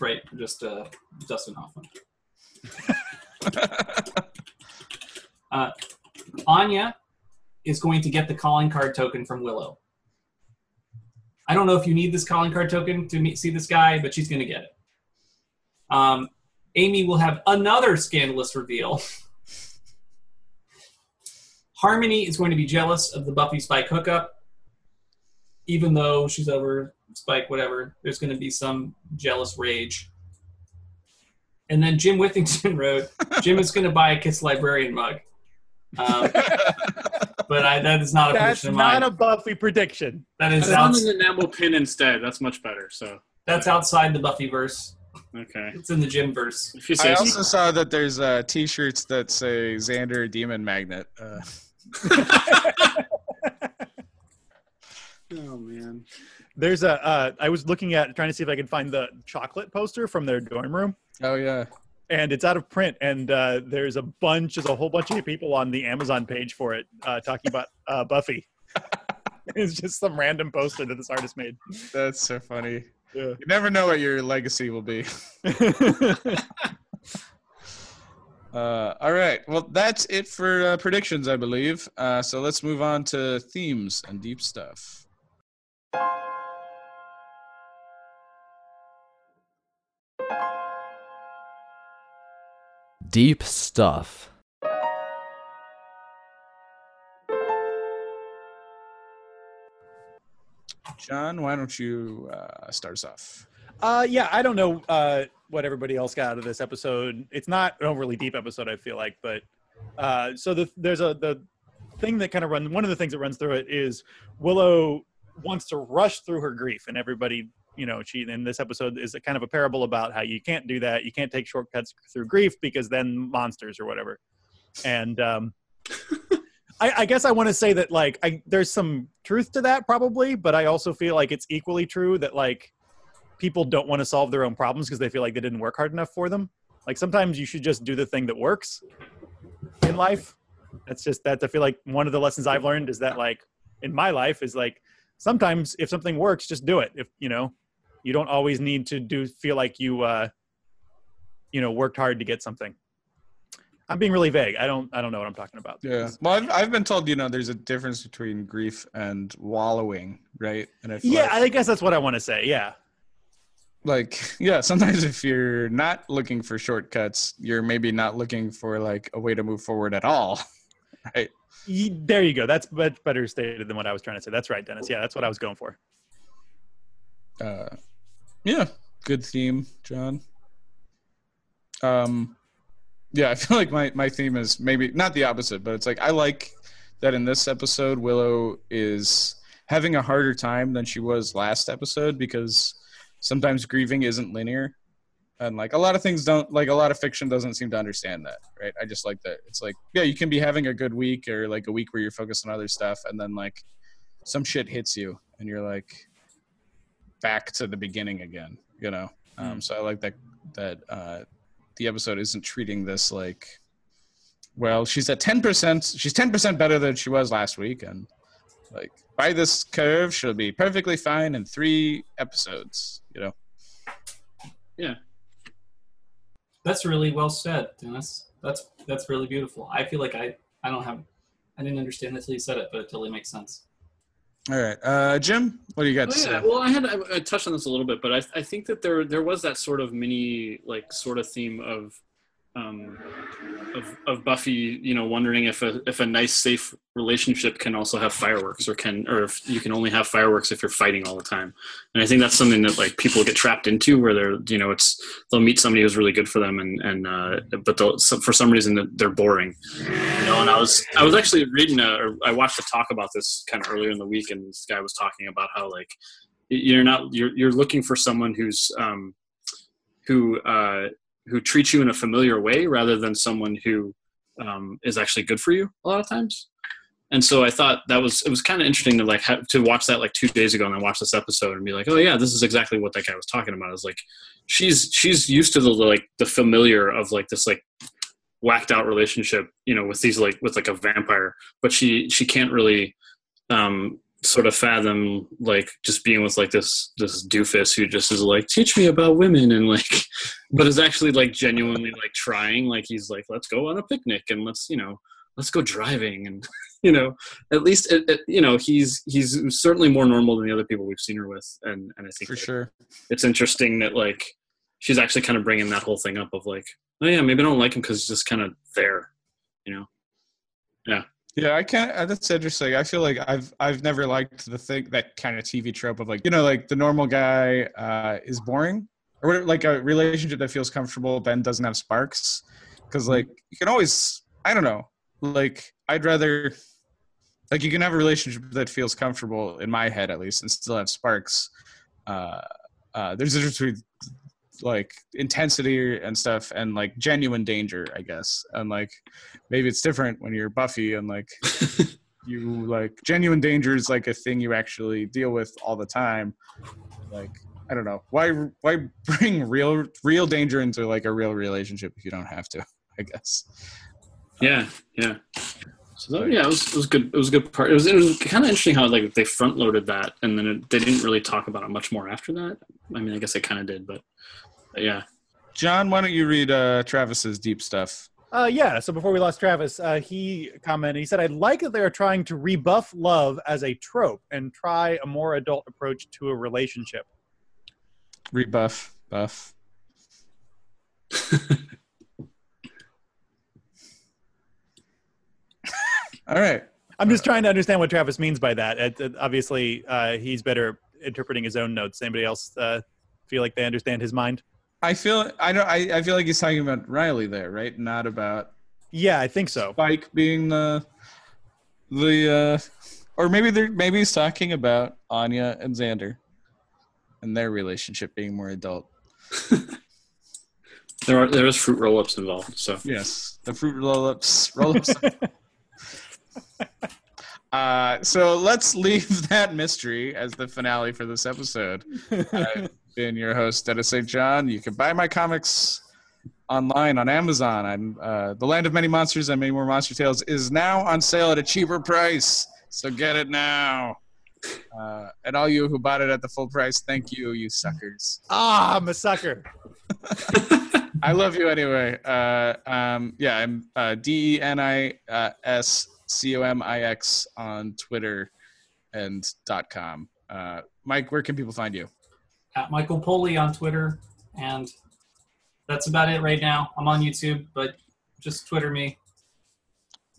S4: right, just uh, Dustin Hoffman. uh, Anya is going to get the calling card token from Willow. I don't know if you need this calling card token to meet, see this guy, but she's going to get it. Um, Amy will have another scandalous reveal. Harmony is going to be jealous of the Buffy Spike hookup, even though she's over Spike, whatever. There's going to be some jealous rage. And then Jim Withington wrote, Jim is going to buy a Kiss Librarian mug. Um, but I, that is not a
S3: That's
S4: prediction of
S3: not a Buffy prediction.
S4: that is
S5: I found an enamel pin instead. That's much better. So
S4: that's outside the Buffy verse.
S5: okay,
S4: It's in the Jim verse.
S5: if you
S1: I
S5: say so.
S1: also saw that there's uh, T-shirts that say Xander Demon Magnet. Uh,
S5: Oh man.
S3: There's a. Uh, I was looking at trying to see if I could find the chocolate poster from their dorm room,
S1: oh yeah,
S3: and it's out of print. And uh, there's a bunch, there's a whole bunch of people on the Amazon page for it uh, talking about uh, Buffy. it's just some random poster that this artist made.
S1: that's so funny.
S3: Yeah.
S1: You never know what your legacy will be. Uh, all right. Well, that's it for uh, predictions, I believe. Uh, so let's move on to themes and deep stuff.
S6: Deep stuff.
S1: John, why don't you uh, start us off?
S3: Uh, yeah, I don't know uh, what everybody else got out of this episode. It's not an overly deep episode, I feel like, but uh, so the, there's a the thing that kind of runs. One of the things that runs through it is Willow wants to rush through her grief, and everybody, you know, she in this episode is a kind of a parable about how you can't do that. You can't take shortcuts through grief because then monsters or whatever. And um, I, I guess I want to say that like I, there's some truth to that probably, but I also feel like it's equally true that like people don't want to solve their own problems because they feel like they didn't work hard enough for them. Like sometimes you should just do the thing that works in life. That's just that I feel like one of the lessons I've learned is that like in my life is like sometimes if something works, just do it. If you know, you don't always need to do feel like you uh you know worked hard to get something. I'm being really vague. I don't I don't know what I'm talking about.
S1: Yeah. Well, I've, I've been told, you know, there's a difference between grief and wallowing, right? And
S3: Yeah,
S1: like,
S3: I guess that's what I want to say. Yeah.
S1: like yeah sometimes if you're not looking for shortcuts you're maybe not looking for like a way to move forward at all right
S3: There you go. That's much better stated than what I was trying to say. That's right, Dennis. Yeah, that's what I was going for.
S1: Uh yeah good theme john. Um yeah i feel like my my theme is maybe not the opposite but it's like i like that in this episode willow is having a harder time than she was last episode because sometimes grieving isn't linear. And like a lot of things don't like a lot of fiction doesn't seem to understand that right? I just like that. It's like yeah you can be having a good week or like a week where you're focused on other stuff and then like some shit hits you and you're like back to the beginning again you know um, so i like that that uh, the episode isn't treating this like well she's at 10% she's 10% better than she was last week and like by this curve she'll be perfectly fine in three episodes you know Yeah.
S4: That's really well said, Dennis. That's that's really beautiful. I feel like I I don't have I didn't understand that till you said it, but it totally makes sense.
S1: All right uh, jim what do you got
S5: Oh,
S1: to
S5: yeah.
S1: say
S5: Well, I had I, I touched on this a little bit, but I, I think that there there was that sort of mini like sort of theme of um, of of Buffy, you know, wondering if a if a nice safe relationship can also have fireworks, or can or if you can only have fireworks if you're fighting all the time. And I think that's something that like people get trapped into, where they're you know it's they'll meet somebody who's really good for them, and and uh, but they'll so for some reason they're boring. You know, and I was I was actually reading a or I watched a talk about this kind of earlier in the week, and this guy was talking about how like you're not you're you're looking for someone who's um who uh who treats you in a familiar way rather than someone who um, is actually good for you a lot of times. And so I thought that was it was kind of interesting to like have, to watch that like two days ago and then watch this episode and be like, oh yeah, this is exactly what that guy was talking about. Is like she's she's used to the like the familiar of like this like whacked out relationship, you know, with these like with like a vampire, but she she can't really um sort of fathom like just being with like this this doofus who just is like teach me about women and like but is actually like genuinely like trying like he's like let's go on a picnic and let's you know let's go driving and you know at least it, it, you know he's he's certainly more normal than the other people we've seen her with and and i think
S1: For
S5: that
S1: sure.
S5: it's interesting that like she's actually kind of bringing that whole thing up of like oh yeah maybe i don't like him because he's just kind of there you know
S1: Yeah, I can't. uh, That's interesting. I feel like I've I've never liked the thing that kind of TV trope of like you know like the normal guy uh, is boring or whatever, like a relationship that feels comfortable then doesn't have sparks because like you can always I don't know like I'd rather like you can have a relationship that feels comfortable in my head at least and still have sparks. Uh, uh, there's a difference between like intensity and stuff and like genuine danger i guess. And like maybe it's different when you're buffy and like you like genuine danger is like a thing you actually deal with all the time. Like i don't know. Why why bring real real danger into like a real relationship if you don't have to i guess?
S5: Yeah, yeah. So yeah, it was, it was good. It was a good part. It was it was kind of interesting how like they front loaded that, and then it, they didn't really talk about it much more after that. I mean, I guess they kind of did, but, but yeah.
S1: john why don't you read uh travis's deep stuff
S3: Uh, yeah. So before we lost Travis, uh, he commented. He said, "I like that they are trying to rebuff love as a trope and try a more adult approach to a relationship."
S1: rebuff buff all right
S3: I'm just trying to understand what Travis means by that. It, it- obviously, uh, he's better interpreting his own notes. Anybody else uh, feel like they understand his mind?
S1: I feel I don't I, I feel like he's talking about Riley there, right? Not about
S3: Yeah, I think so.
S1: Spike being the the uh or maybe they're maybe he's talking about Anya and Xander and their relationship being more adult.
S5: There are there is fruit roll ups involved, so
S1: Yes. The fruit roll ups roll ups. uh so let's leave that mystery as the finale for this episode. I've been your host, Dennis St. John. You can buy my comics online on Amazon. I'm uh, The Land of Many Monsters and Many More Monster Tales is now on sale at a cheaper price. So get it now. Uh, and all you who bought it at the full price, thank you, you suckers.
S3: ah, I'm a sucker.
S1: I love you anyway. Uh, um, yeah, I'm uh, D E N I uh, S C O M I X on Twitter and dot com. Uh, Mike, where can people find you?
S4: At Michael Poley on Twitter, and that's about it right now. I'm on YouTube, but just Twitter me.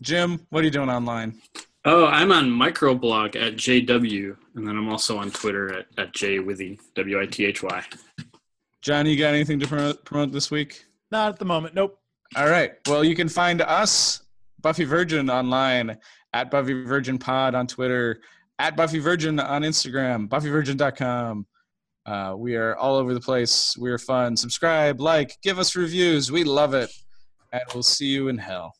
S1: Jim, what are you doing online?
S5: Oh, I'm on microblog at JW, and then I'm also on Twitter at, at JWithy, W I T H Y.
S1: John, you got anything to promote, promote this week?
S3: Not at the moment. Nope.
S1: All right. Well, you can find us, Buffy Virgin, online at Buffy Virgin Pod on Twitter, at Buffy Virgin on Instagram, BuffyVirgin.com. Uh, we are all over the place. We are fun. Subscribe, like, give us reviews. We love it. And we'll see you in hell.